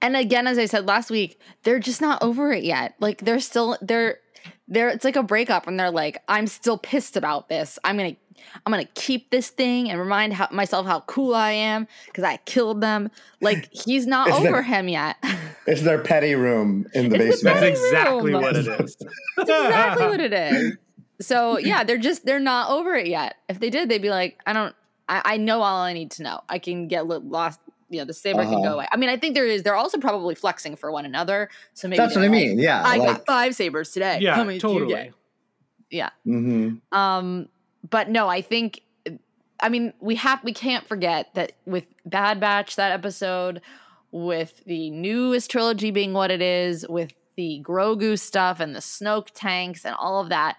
And again, as I said last week, they're just not over it yet. Like they're still they're they're it's like a breakup and they're like, I'm still pissed about this. I'm gonna I'm gonna keep this thing and remind how, myself how cool I am because I killed them. Like *laughs* he's not Is that- over him yet. it's their petty room in the It's the basement. That's exactly room. what it *laughs* is. That's exactly what it is. So *laughs* yeah, they're just they're not over it yet. If they did, they'd be like, I don't, I, I know all I need to know. I can get lost. You know, the saber can Uh-huh. go away. I mean, I think there is. They're also probably flexing for one another. So maybe That's what they're I like, mean. Yeah. I like, got five sabers today. Yeah, How many did you totally. get? Yeah. mhm. Um, but no, I think I mean we have we can't forget that with Bad Batch that episode, with the newest trilogy being what it is, with the Grogu stuff and the Snoke tanks and all of that,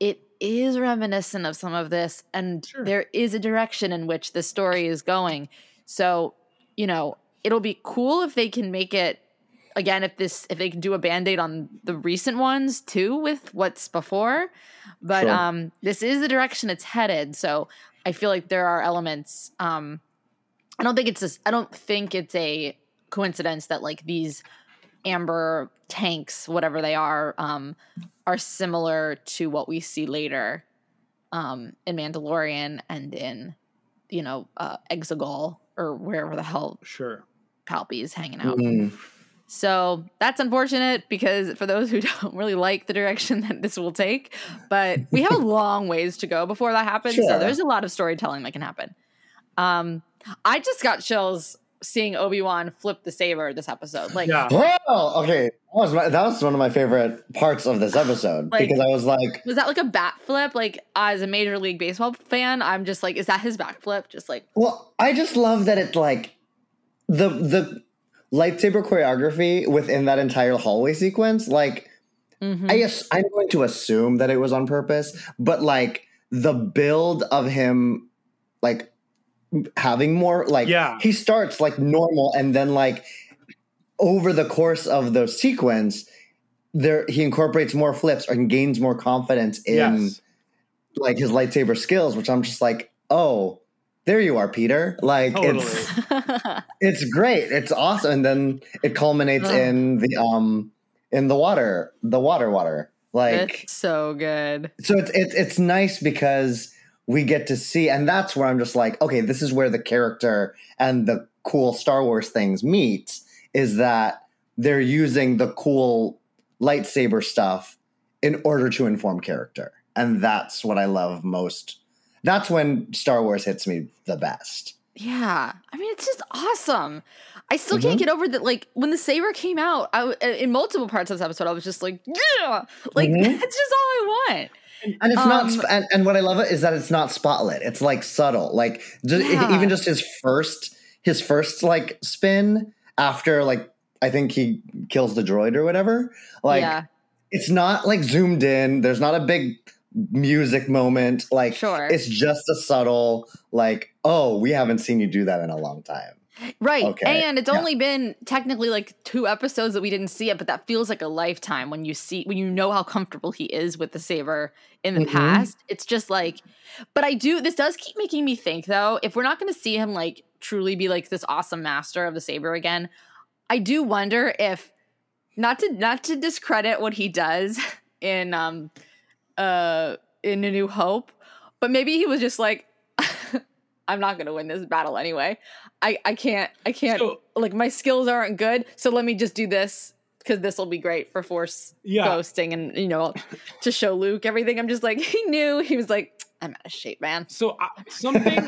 it is reminiscent of some of this, and there is a direction in which the story is going. So, you know, it'll be cool if they can make it again if this if they can do a band-aid on the recent ones too with what's before. But Sure. um this is the direction it's headed. So i feel like there are elements um i don't think it's a, i don't think it's a coincidence that like these amber tanks whatever they are um are similar to what we see later um in mandalorian and in you know uh exegol or wherever the hell Sure. palpy is hanging out Mhm. so that's unfortunate because for those who *laughs* don't really like the direction that this will take, but we have a *laughs* long ways to go before that happens. Sure. So there's a lot of storytelling that can happen. Um, I just got chills seeing Obi Wan flip the saber this episode. Like, Yeah. Oh, okay. That was, my, that was one of my favorite parts of this episode Like- because I was like, was that like a bat flip? Like, as a Major League Baseball fan, I'm just like, is that his back flip? Just like, Well, I just love that it's like the the lightsaber choreography within that entire hallway sequence. Like, mhm. I guess I'm going to assume that it was on purpose, but like the build of him, like having more, like Yeah. he starts like normal, and then like over the course of the sequence, there he incorporates more flips and gains more confidence in yes. like his lightsaber skills, which I'm just like, oh, there you are, Peter. Like Totally. it's *laughs* it's great. It's awesome. And then it culminates Ugh. in the um in the water, the water water. Like it's so good. so it's it's it's nice because we get to see and that's where I'm just like, okay, this is where the character and the cool Star Wars things meet is that they're using the cool lightsaber stuff in order to inform character. And that's what I love most. That's when Star Wars hits me the best. Yeah, I mean, it's just awesome. I still Mhm. can't get over that. Like when the saber came out, I in multiple parts of this episode, I was just like, yeah, like Mhm. *laughs* that's just all I want. And it's not, Um, sp- and, and what I love it is that it's not spotlit. It's like subtle. Like just, Yeah. even just his first, his first like spin after like I think he kills the droid or whatever. Like yeah, it's not like zoomed in. There's not a big music moment. Like Sure. it's just a subtle like, oh, we haven't seen you do that in a long time. Right. Okay, And it's yeah. only been technically like two episodes that we didn't see it, but that feels like a lifetime when you see when you know how comfortable he is with the saber in the Mhm. past. It's just like but I do this does keep making me think though, if we're not gonna see him like truly be like this awesome master of the saber again, I do wonder if not to not to discredit what he does *laughs* in um uh in A New Hope, but maybe he was just like I'm not gonna win this battle anyway. I, I can't I can't So- like my skills aren't good, so let me just do this because this will be great for force Yeah. ghosting and you know to show Luke everything. I'm just like *laughs* he knew he was like I'm out of shape, man. So uh, something.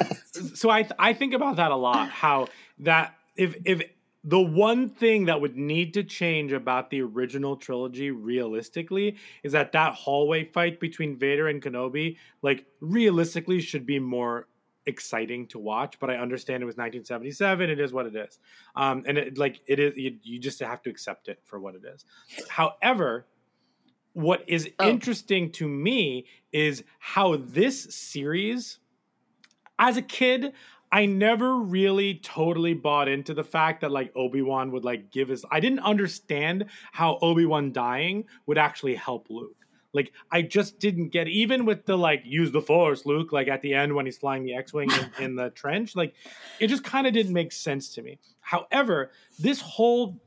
so I I think about that a lot. How that if if the one thing that would need to change about the original trilogy realistically is that that hallway fight between Vader and Kenobi like realistically should be more exciting to watch but i understand it was 1977 it is what it is. Um and it like it is you, you just have to accept it for what it is. However what is Oh. interesting to me is how this series as a kid i never really totally bought into the fact that like obi-wan would like give his i didn't understand how obi-wan dying would actually help luke like i just didn't get even with the like use the force luke like at the end when he's flying the x-wing in, in the trench like it just kind of didn't make sense to me however this whole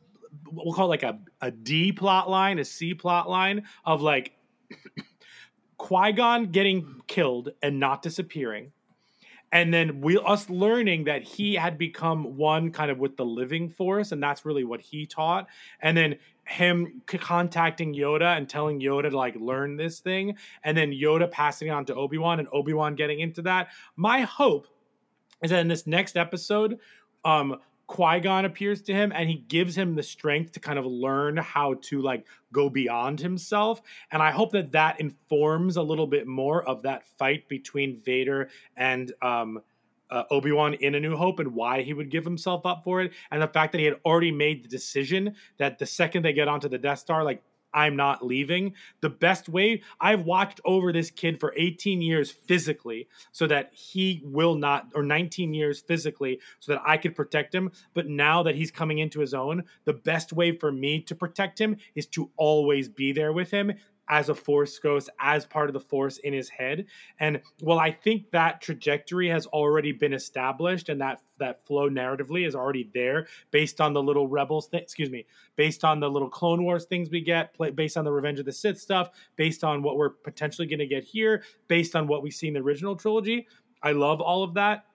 we'll call it like a, a D plot line, a C plot line of like *coughs* Qui Gon getting killed and not disappearing. And then we us learning that he had become one kind of with the living force, and that's really what he taught. And then him contacting Yoda and telling Yoda to like learn this thing, and then Yoda passing it on to Obi Wan and Obi Wan getting into that. My hope is that in this next episode, um, Qui Gon appears to him and he gives him the strength to kind of learn how to like go beyond himself. And I hope that that informs a little bit more of that fight between Vader and um, uh, Obi Wan in A New Hope and why he would give himself up for it, and the fact that he had already made the decision that the second they get onto the Death Star, like I'm not leaving. The best way I've watched over this kid for 18 years physically so that he will not, or 19 years physically so that I could protect him. But now that he's coming into his own, the best way for me to protect him is to always be there with him as a force ghost, as part of the force in his head. And well, I think that trajectory has already been established and that that flow narratively is already there based on the little rebels th- excuse me based on the little clone wars things we get play, based on the revenge of the sith stuff based on what we're potentially going to get here based on what we see in the original trilogy i love all of that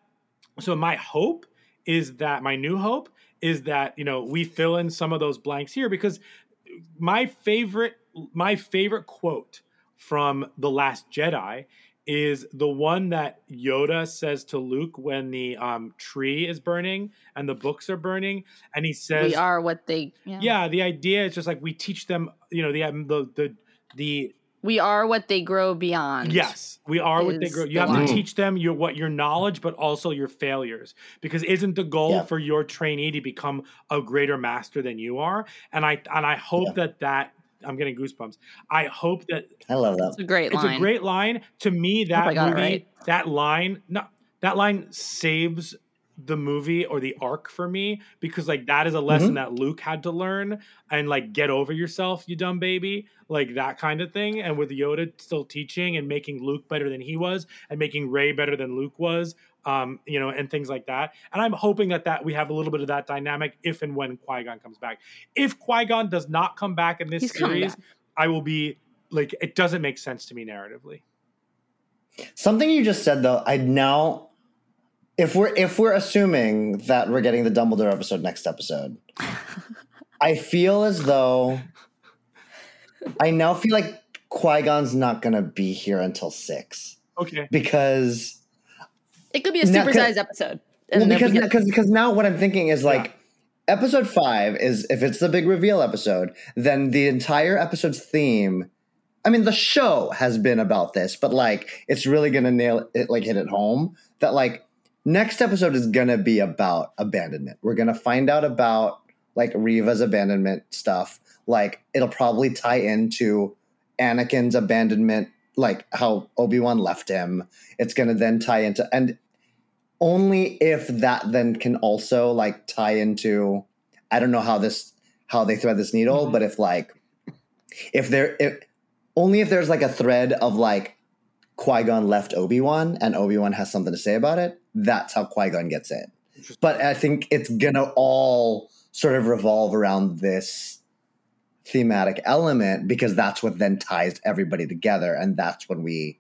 so my hope is that my new hope is that you know we fill in some of those blanks here because my favorite my favorite quote from the last jedi is the one that yoda says to luke when the um, tree is burning and the books are burning and he says we are what they yeah. yeah the idea is just like we teach them you know the um, the the, the We are what they grow beyond. Yes, we are what they grow. You the have line. to teach them your what your knowledge, but also your failures. Because isn't the goal Yeah. for your trainee to become a greater master than you are? And I and I hope Yeah. that that I'm getting goosebumps. I hope that I love that. It's that. a great it's line. a great line. To me, that I it movie, right. that line, no, that line saves the movie or the arc for me because like that is a lesson Mhm. that Luke had to learn and like get over yourself, you dumb baby, like that kind of thing. And with Yoda still teaching and making Luke better than he was and making Rey better than Luke was, um, you know, and things like that. And I'm hoping that that we have a little bit of that dynamic if and when Qui Gon comes back. If Qui Gon does not come back in this He's series. I will be like, it doesn't make sense to me narratively. Something you just said though, I now if we're if we're assuming that we're getting the Dumbledore episode next episode, *laughs* I feel as though I now feel like Qui Gon's not gonna be here until six Okay. because It could be a supersized episode. well, because because because now what I'm thinking is like episode five is if it's the big reveal episode, then the entire episode's theme. I mean, the show has been about this, but like it's really gonna nail it, like hit it home that like next episode is gonna be about abandonment. We're gonna find out about like Reva's abandonment stuff. Like it'll probably tie into Anakin's abandonment like how Obi Wan left him. It's gonna then tie into and only if that then can also like tie into I don't know how this how they thread this needle, Mhm. but if like if there if only if there's like a thread of like Qui Gon left Obi Wan and Obi Wan has something to say about it, that's how Qui Gon gets in. But I think it's gonna all sort of revolve around this thematic element because that's what then ties everybody together, and that's when we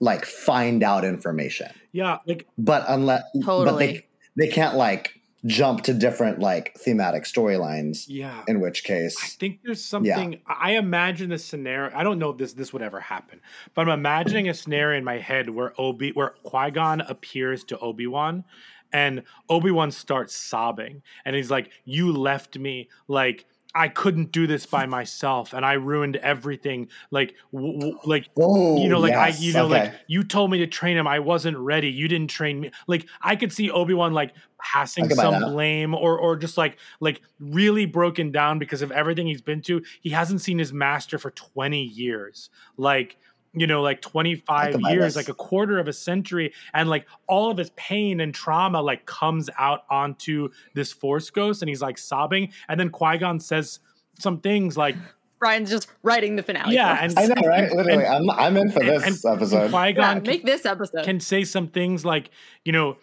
like find out information. Yeah, like But unless but Totally. they they can't like jump to different like thematic storylines. yeah. In which case I think there's something I imagine the scenario. I don't know if this this would ever happen, but I'm imagining a scenario in my head where Obi where Qui Gon appears to Obi Wan, and Obi Wan starts sobbing, and he's like, "You left me like." I couldn't do this by myself, and I ruined everything. Like, w- w- like oh, you know, like yes, I, you know, okay. like you told me to train him. I wasn't ready. You didn't train me. Like I could see Obi Wan like passing I could buy some blame, or or just like like really broken down because of everything he's been to. He hasn't seen his master for twenty years. Like you know, like twenty five years, like a quarter of a century, and like all of his pain and trauma like comes out onto this Force ghost, and he's like sobbing, and then Qui Gon says some things like, *laughs* Bryan's just writing the finale. yeah, for us. *laughs* and I know, right? Literally, I'm I'm in for this and episode. Qui yeah, Gon make this episode. can say some things like you know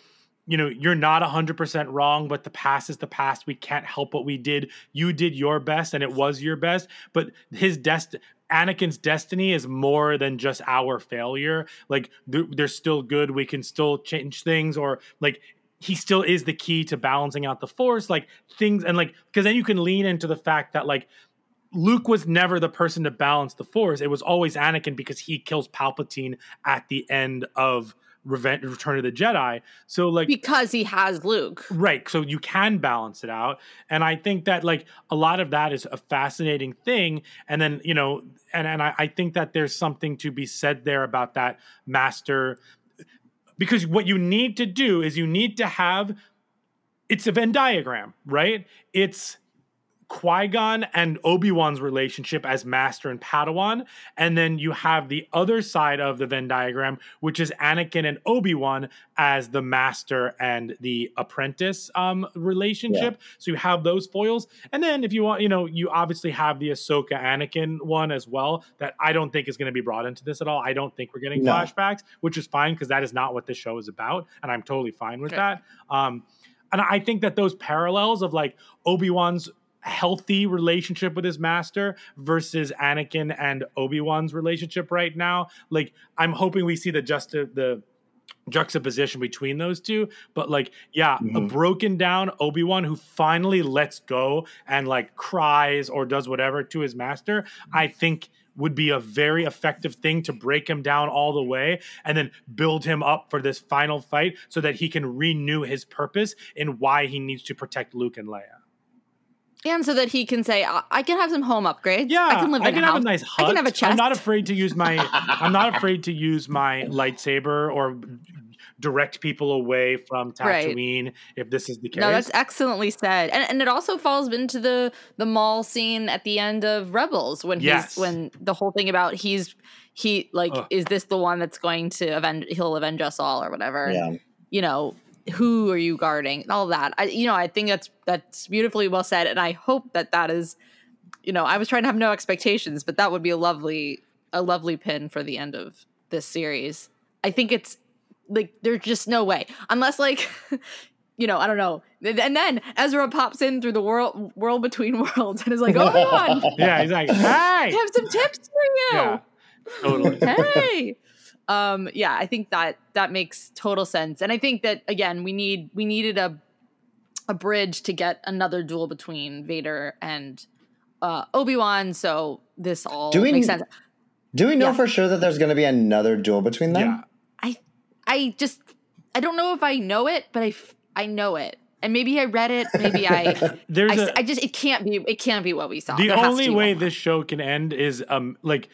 you know you're not 100% wrong but the past is the past we can't help what we did you did your best and it was your best but his dest Anakin's destiny is more than just our failure like th- they're still good we can still change things or like he still is the key to balancing out the force like things and like because then you can lean into the fact that like Luke was never the person to balance the force. It was always Anakin because he kills Palpatine at the end of Revenge, Return of the Jedi. So like because he has Luke. right, so you can balance it out, and I think that like a lot of that is a fascinating thing. And then you know, and and I, I think that there's something to be said there about that master, because what you need to do is you need to have it's a Venn diagram, right? It's Qui Gon and Obi Wan's relationship as master and Padawan. And then you have the other side of the Venn diagram, which is Anakin and Obi Wan as the master and the apprentice um, relationship. So you have those foils. And then if you want, you know, you obviously have the Ahsoka Anakin one as well, that I don't think is going to be brought into this at all. I don't think we're getting No. flashbacks, which is fine because that is not what this show is about. And I'm totally fine with Okay. that. Um, and I think that those parallels of like Obi Wan's healthy relationship with his master versus Anakin and Obi Wan's relationship right now, like I'm hoping we see the just the juxtaposition between those two. But like, yeah, a Mhm. broken down Obi Wan who finally lets go and like cries or does whatever to his master, I think would be a very effective thing to break him down all the way and then build him up for this final fight so that he can renew his purpose in why he needs to protect Luke and Leia. And so that he can say, I, I can have some home upgrades. Yeah, I can live in I can a have house. a nice hut. I can have a chest. I'm not afraid to use my. *laughs* I'm not afraid to use my lightsaber or direct people away from Right. Tatooine if this is the case. No, that's excellently said, and and it also falls into the the Maul scene at the end of Rebels when Yes. he's when the whole thing about he's he like Ugh. is this the one that's going to avenge he'll avenge us all or whatever and, Yeah. you know who are you guarding? And all that. I you know I think that's that's beautifully well said and I hope that that is you know I was trying to have no expectations but that would be a lovely a lovely pin for the end of this series. I think it's like there's just no way. Unless like *laughs* you know I don't know. And then Ezra pops in through the world world between *laughs* worlds and is like oh my god. *laughs* Yeah, he's like, I hey, have some tips for you. Yeah, totally. hey um yeah i think that that makes total sense. And i think that again we need we needed a a bridge to get another duel between vader and uh obi-wan. So this all Do we makes need- sense. Do we know Yeah. for sure that there's going to be another duel between them? Yeah, i i just i don't know if i know it but i f- i know it. And maybe i read it maybe i *laughs* there's I, a s- I just it can't be it can't be what we saw. The There only way this show can end is um like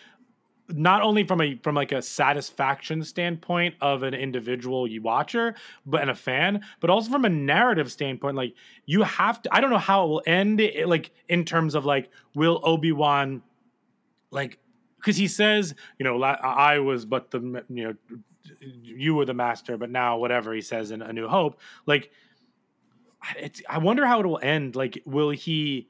not only from a from like a satisfaction standpoint of an individual you watcher but and a fan but also from a narrative standpoint like you have to i don't know how it will end it, like in terms of like will obi-wan like because he says, you know, I was but the you know, you were the master, but now whatever he says in A New Hope, like, it's. I wonder how it will end. Like, will he?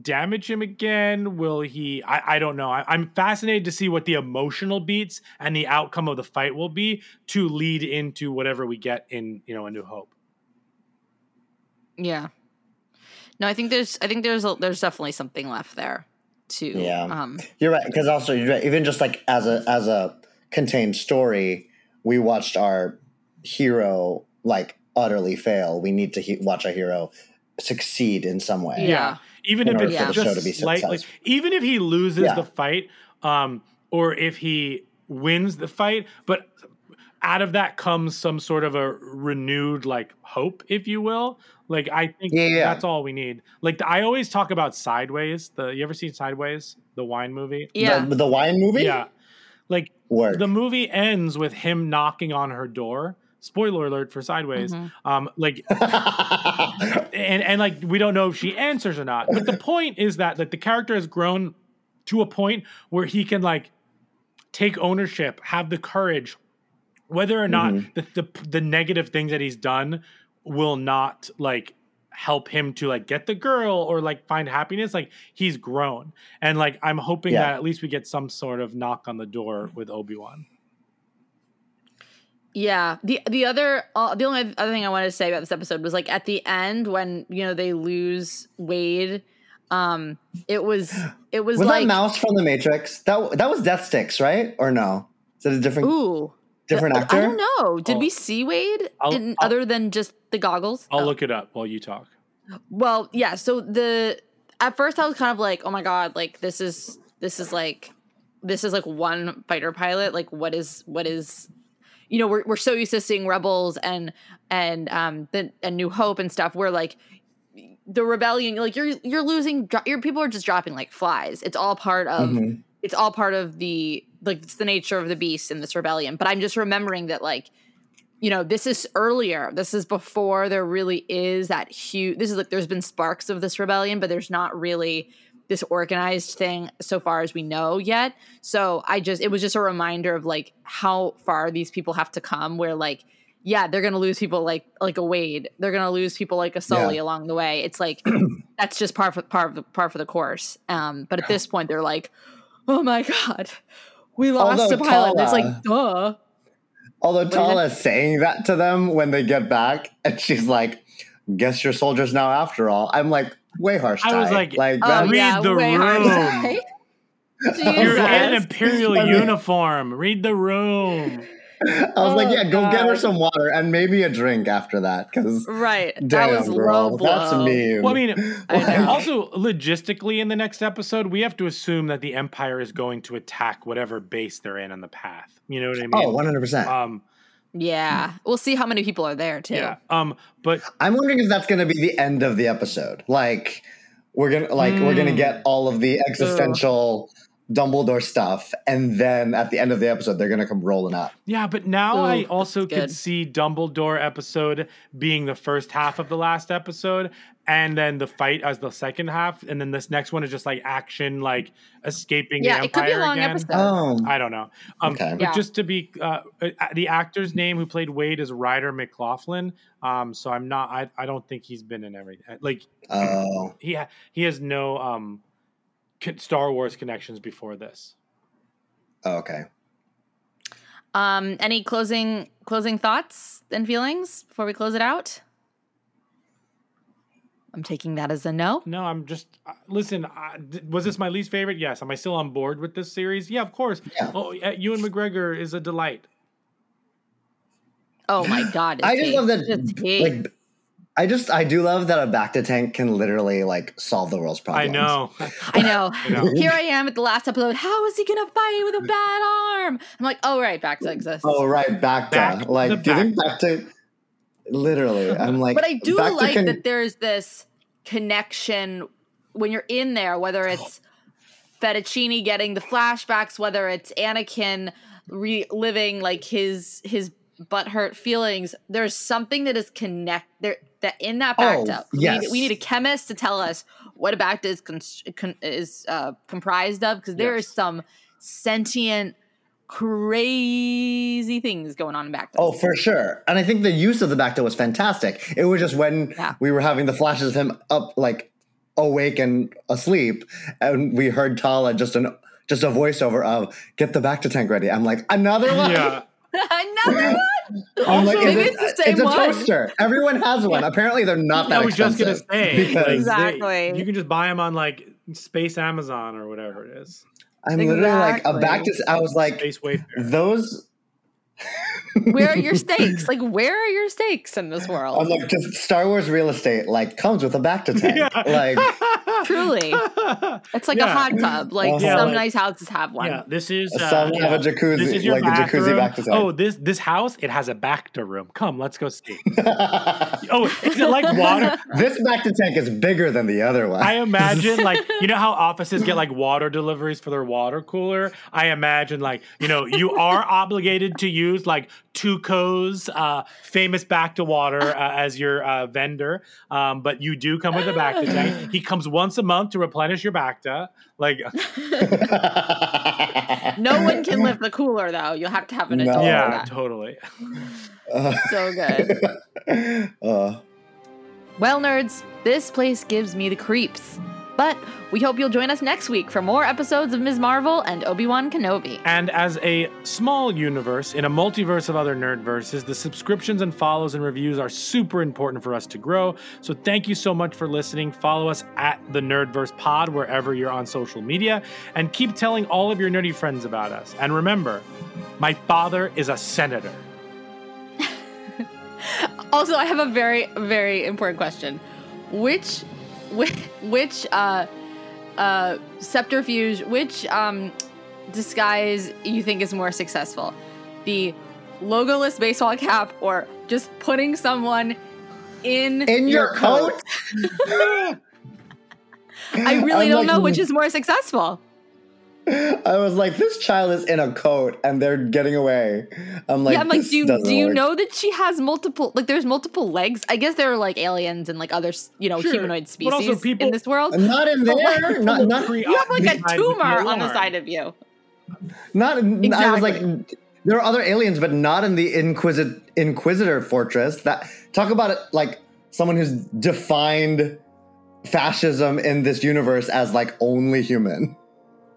Damage him again? Will he? I, I don't know. I, I'm fascinated to see what the emotional beats and the outcome of the fight will be to lead into whatever we get in you know A New Hope. Yeah. No, I think there's I think there's a, there's definitely something left there too. Yeah. um You're right, because also you're right, even just like as a as a contained story, we watched our hero like utterly fail. We need to he- watch a hero succeed in some way. Yeah. Even In if it's for the just show to be slightly, even if he loses Yeah. the fight, um, or if he wins the fight, but out of that comes some sort of a renewed like hope, if you will. Like I think Yeah, yeah. that's all we need. Like I always talk about Sideways. The you ever seen Sideways, the wine movie? yeah. The, the wine movie? Yeah. Like Word. the movie ends with him knocking on her door. Spoiler alert for Sideways. Mm-hmm. Um, like *laughs* and and like we don't know if she answers or not. But the point is that like the character has grown to a point where he can like take ownership, have the courage, whether or not Mm-hmm. the, the the negative things that he's done will not like help him to like get the girl or like find happiness like he's grown and like i'm hoping Yeah. that at least we get some sort of knock on the door with obi-wan Yeah. The the other uh, the only other thing I wanted to say about this episode was like at the end when you know they lose Wade, um, it was it was, was like that mouse from the Matrix? That that was Death Sticks, right? Or no? Is it a different ooh. different I- actor? I don't know. Did I'll- we see Wade I'll- in, I'll- other than just the goggles? i'll Oh. look it up while you talk Well, yeah. So the at first I was kind of like, oh my god, like this is this is like this is like one fighter pilot. Like what is what is you know we're we're so used to seeing rebels and and um the and New Hope and stuff. Where like the rebellion, like you're you're losing. Your people are just dropping like flies. It's all part of Mhm. it's all part of the like it's the nature of the beast in this rebellion. But I'm just remembering that like you know this is earlier. This is before there really is that huge. This is like there's been sparks of this rebellion, but there's not really this organized thing so far as we know yet. So I just it was just a reminder of like how far these people have to come. Where like yeah, they're gonna lose people like like a Wade. They're gonna lose people like a Sully Yeah. along the way. It's like *clears throat* that's just par for par for, par for the course. Um, but at this point, they're like, oh my god, we lost Although a pilot. And it's like duh. Although is Tala is saying that to them when they get back, and she's like, "Guess you're soldiers now after all." I'm like, way harsh. I was like, like Oh Read yeah, the room. *laughs* You're in an imperial I mean- uniform read the room I was like, Oh, yeah, go get her some water and maybe a drink after that, because Right. that damn, was girl, low blow. that's mean. well i mean *laughs* I also logistically in the next episode we have to assume that the empire is going to attack whatever base they're in on the path you know what i mean oh, 100. percent um Yeah. We'll see how many people are there too. yeah um but I'm wondering if that's going to be the end of the episode. Like we're gonna like we're gonna Mm. get all of the existential Dumbledore stuff, and then at the end of the episode, they're gonna come rolling up. Yeah, but now I also that's could see Dumbledore episode being the first half of the last episode, and then the fight as the second half, and then this next one is just like action, like escaping Yeah, the it could be a long again. episode. Oh, I don't know. Um, Okay. But Yeah. just to be, uh, uh, the actor's name who played Wade is Ryder McLaughlin. Um, so I'm not. I, I don't think he's been in everything. Like oh, he he has no um, con- Star Wars connections before this. oh, okay. Um, any closing closing thoughts and feelings before we close it out? I'm taking that as a no. No, I'm just uh, listen. Uh, d- was this my least favorite? Yes. Am I still on board with this series? Yeah, of course. Yeah. Oh, uh, Ewan McGregor is a delight. Oh my god! I it's just love that. It's he. Like, I just I do love that a Bacta tank can literally like solve the world's problems. *laughs* I know. I *laughs* know. I know. Here I am at the last episode. How is he gonna fight with a bad arm? I'm like, oh right, Bacta exists. Oh right, Bacta. Back the like, do you think Bacta? Literally, I'm *laughs* like. but I do Bacta like can- that there's this connection when you're in there, whether *gasps* it's Fettuccine getting the flashbacks, whether it's Anakin reliving like his his butthurt feelings. There's something that is connect there that in that Oh, Bacta. we, need, we need a chemist to tell us what a Bacta is con- con- is uh, comprised of because there Yes. is some sentient, crazy things going on in Bacta. Oh, for sure. And I think the use of the Bacta was fantastic. It was just when Yeah. we were having the flashes of him up, like awake and asleep, and we heard Tala just an just a voiceover of "Get the Bacta tank ready." I'm like, another one. Yeah. *laughs* *laughs* Another one. I'm like, Maybe is it's the same it's a one. toaster. Everyone has one. Apparently, they're not that I was just expensive. gonna say, because like, they- Exactly. you can just buy them on like Space Amazon or whatever it is. I'm literally like a Bacta. I was like, Space Wayfair. those. Where are your *laughs* stakes? Like, where are your stakes in this world? I'm like, just Star Wars real estate like comes with a Bacta tank. Like, *laughs* Truly, it's like a hot tub. Like Uh-huh. Yeah, some like- nice houses have one. Yeah, this is uh, Some have a yeah. jacuzzi, This is your like a jacuzzi bathroom. Bacta tank. Oh, this this house it has a Bacta room. Come, let's go see. *laughs* oh, is it like water? this Bacta tank is bigger than the other one. I imagine like you know how offices get like water deliveries for their water cooler. I imagine like you know you are obligated to use like Tuco's uh, famous Bacta water uh, as your uh, vendor, um, but you do come with a Bacta tank. He comes once a month to replenish your Bacta. Like *laughs* No one can lift the cooler though. You'll have to have an No. adult. yeah, totally. *laughs* So good. *laughs* Uh, Well, nerds, this place gives me the creeps. But we hope you'll join us next week for more episodes of Ms. Marvel and Obi Wan Kenobi. And as a small universe in a multiverse of other nerd verses, the subscriptions and follows and reviews are super important for us to grow. So thank you so much for listening. Follow us at the Nerdverse Pod wherever you're on social media, and keep telling all of your nerdy friends about us. And remember, my father is a senator. *laughs* Also, I have a very, very important question. Which, which, which uh, uh, subterfuge, which um, disguise you think is more successful? The logoless baseball cap or just putting someone in, in your coat? *laughs* I really I'm don't like, know which is more successful. I was like, this child is in a coat and they're getting away. I'm like, yeah, I'm like, this do you, doesn't do you work. know that she has multiple, like, there's multiple legs? I guess there are like aliens and like other, you know, Sure, humanoid but species also people- in this world. Not in there. not not You have like a Besides the tumor on the side of you. not. I was like, there are other aliens, but not in the Inquisit Inquisitor fortress. That talk about it like someone who's defined fascism in this universe as like only human.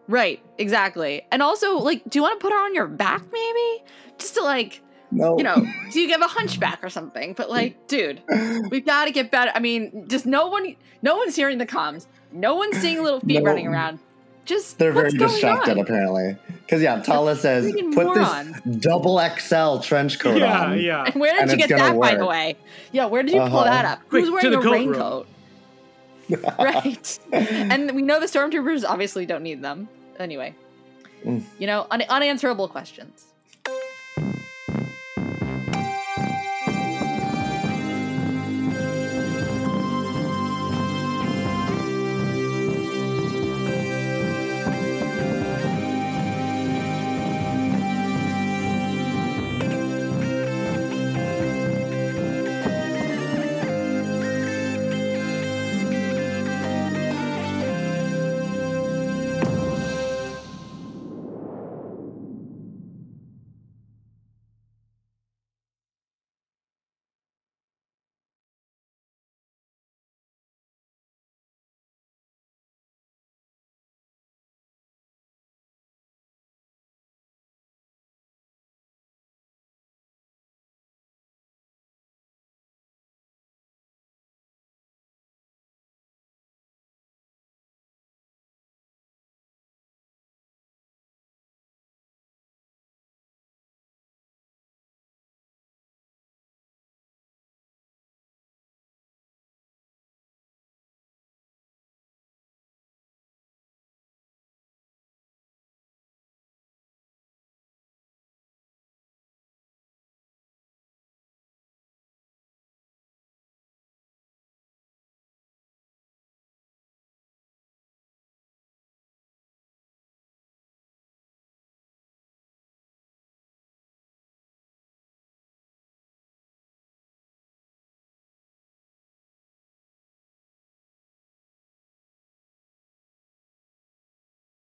Right, exactly. And also, like, do you want to put her on your back, maybe? Just to like, No, you know, do you give a hunchback or something? But like, dude, *laughs* we've got to get better. I mean, just no one, no one's hearing the comms. No one's seeing little feet No. running around. Just They're very what's going distracted, on? apparently. Because yeah, Tala says, "Put morons. this double XL trench coat Yeah, on." yeah. And where did And you get gonna that, by the way? Yeah, where did you pull Uh-huh. that up? Quick, Who's to wearing the a coat room. *laughs* right. and we know the stormtroopers obviously don't need them. Anyway, Mm. you know, un- unanswerable questions.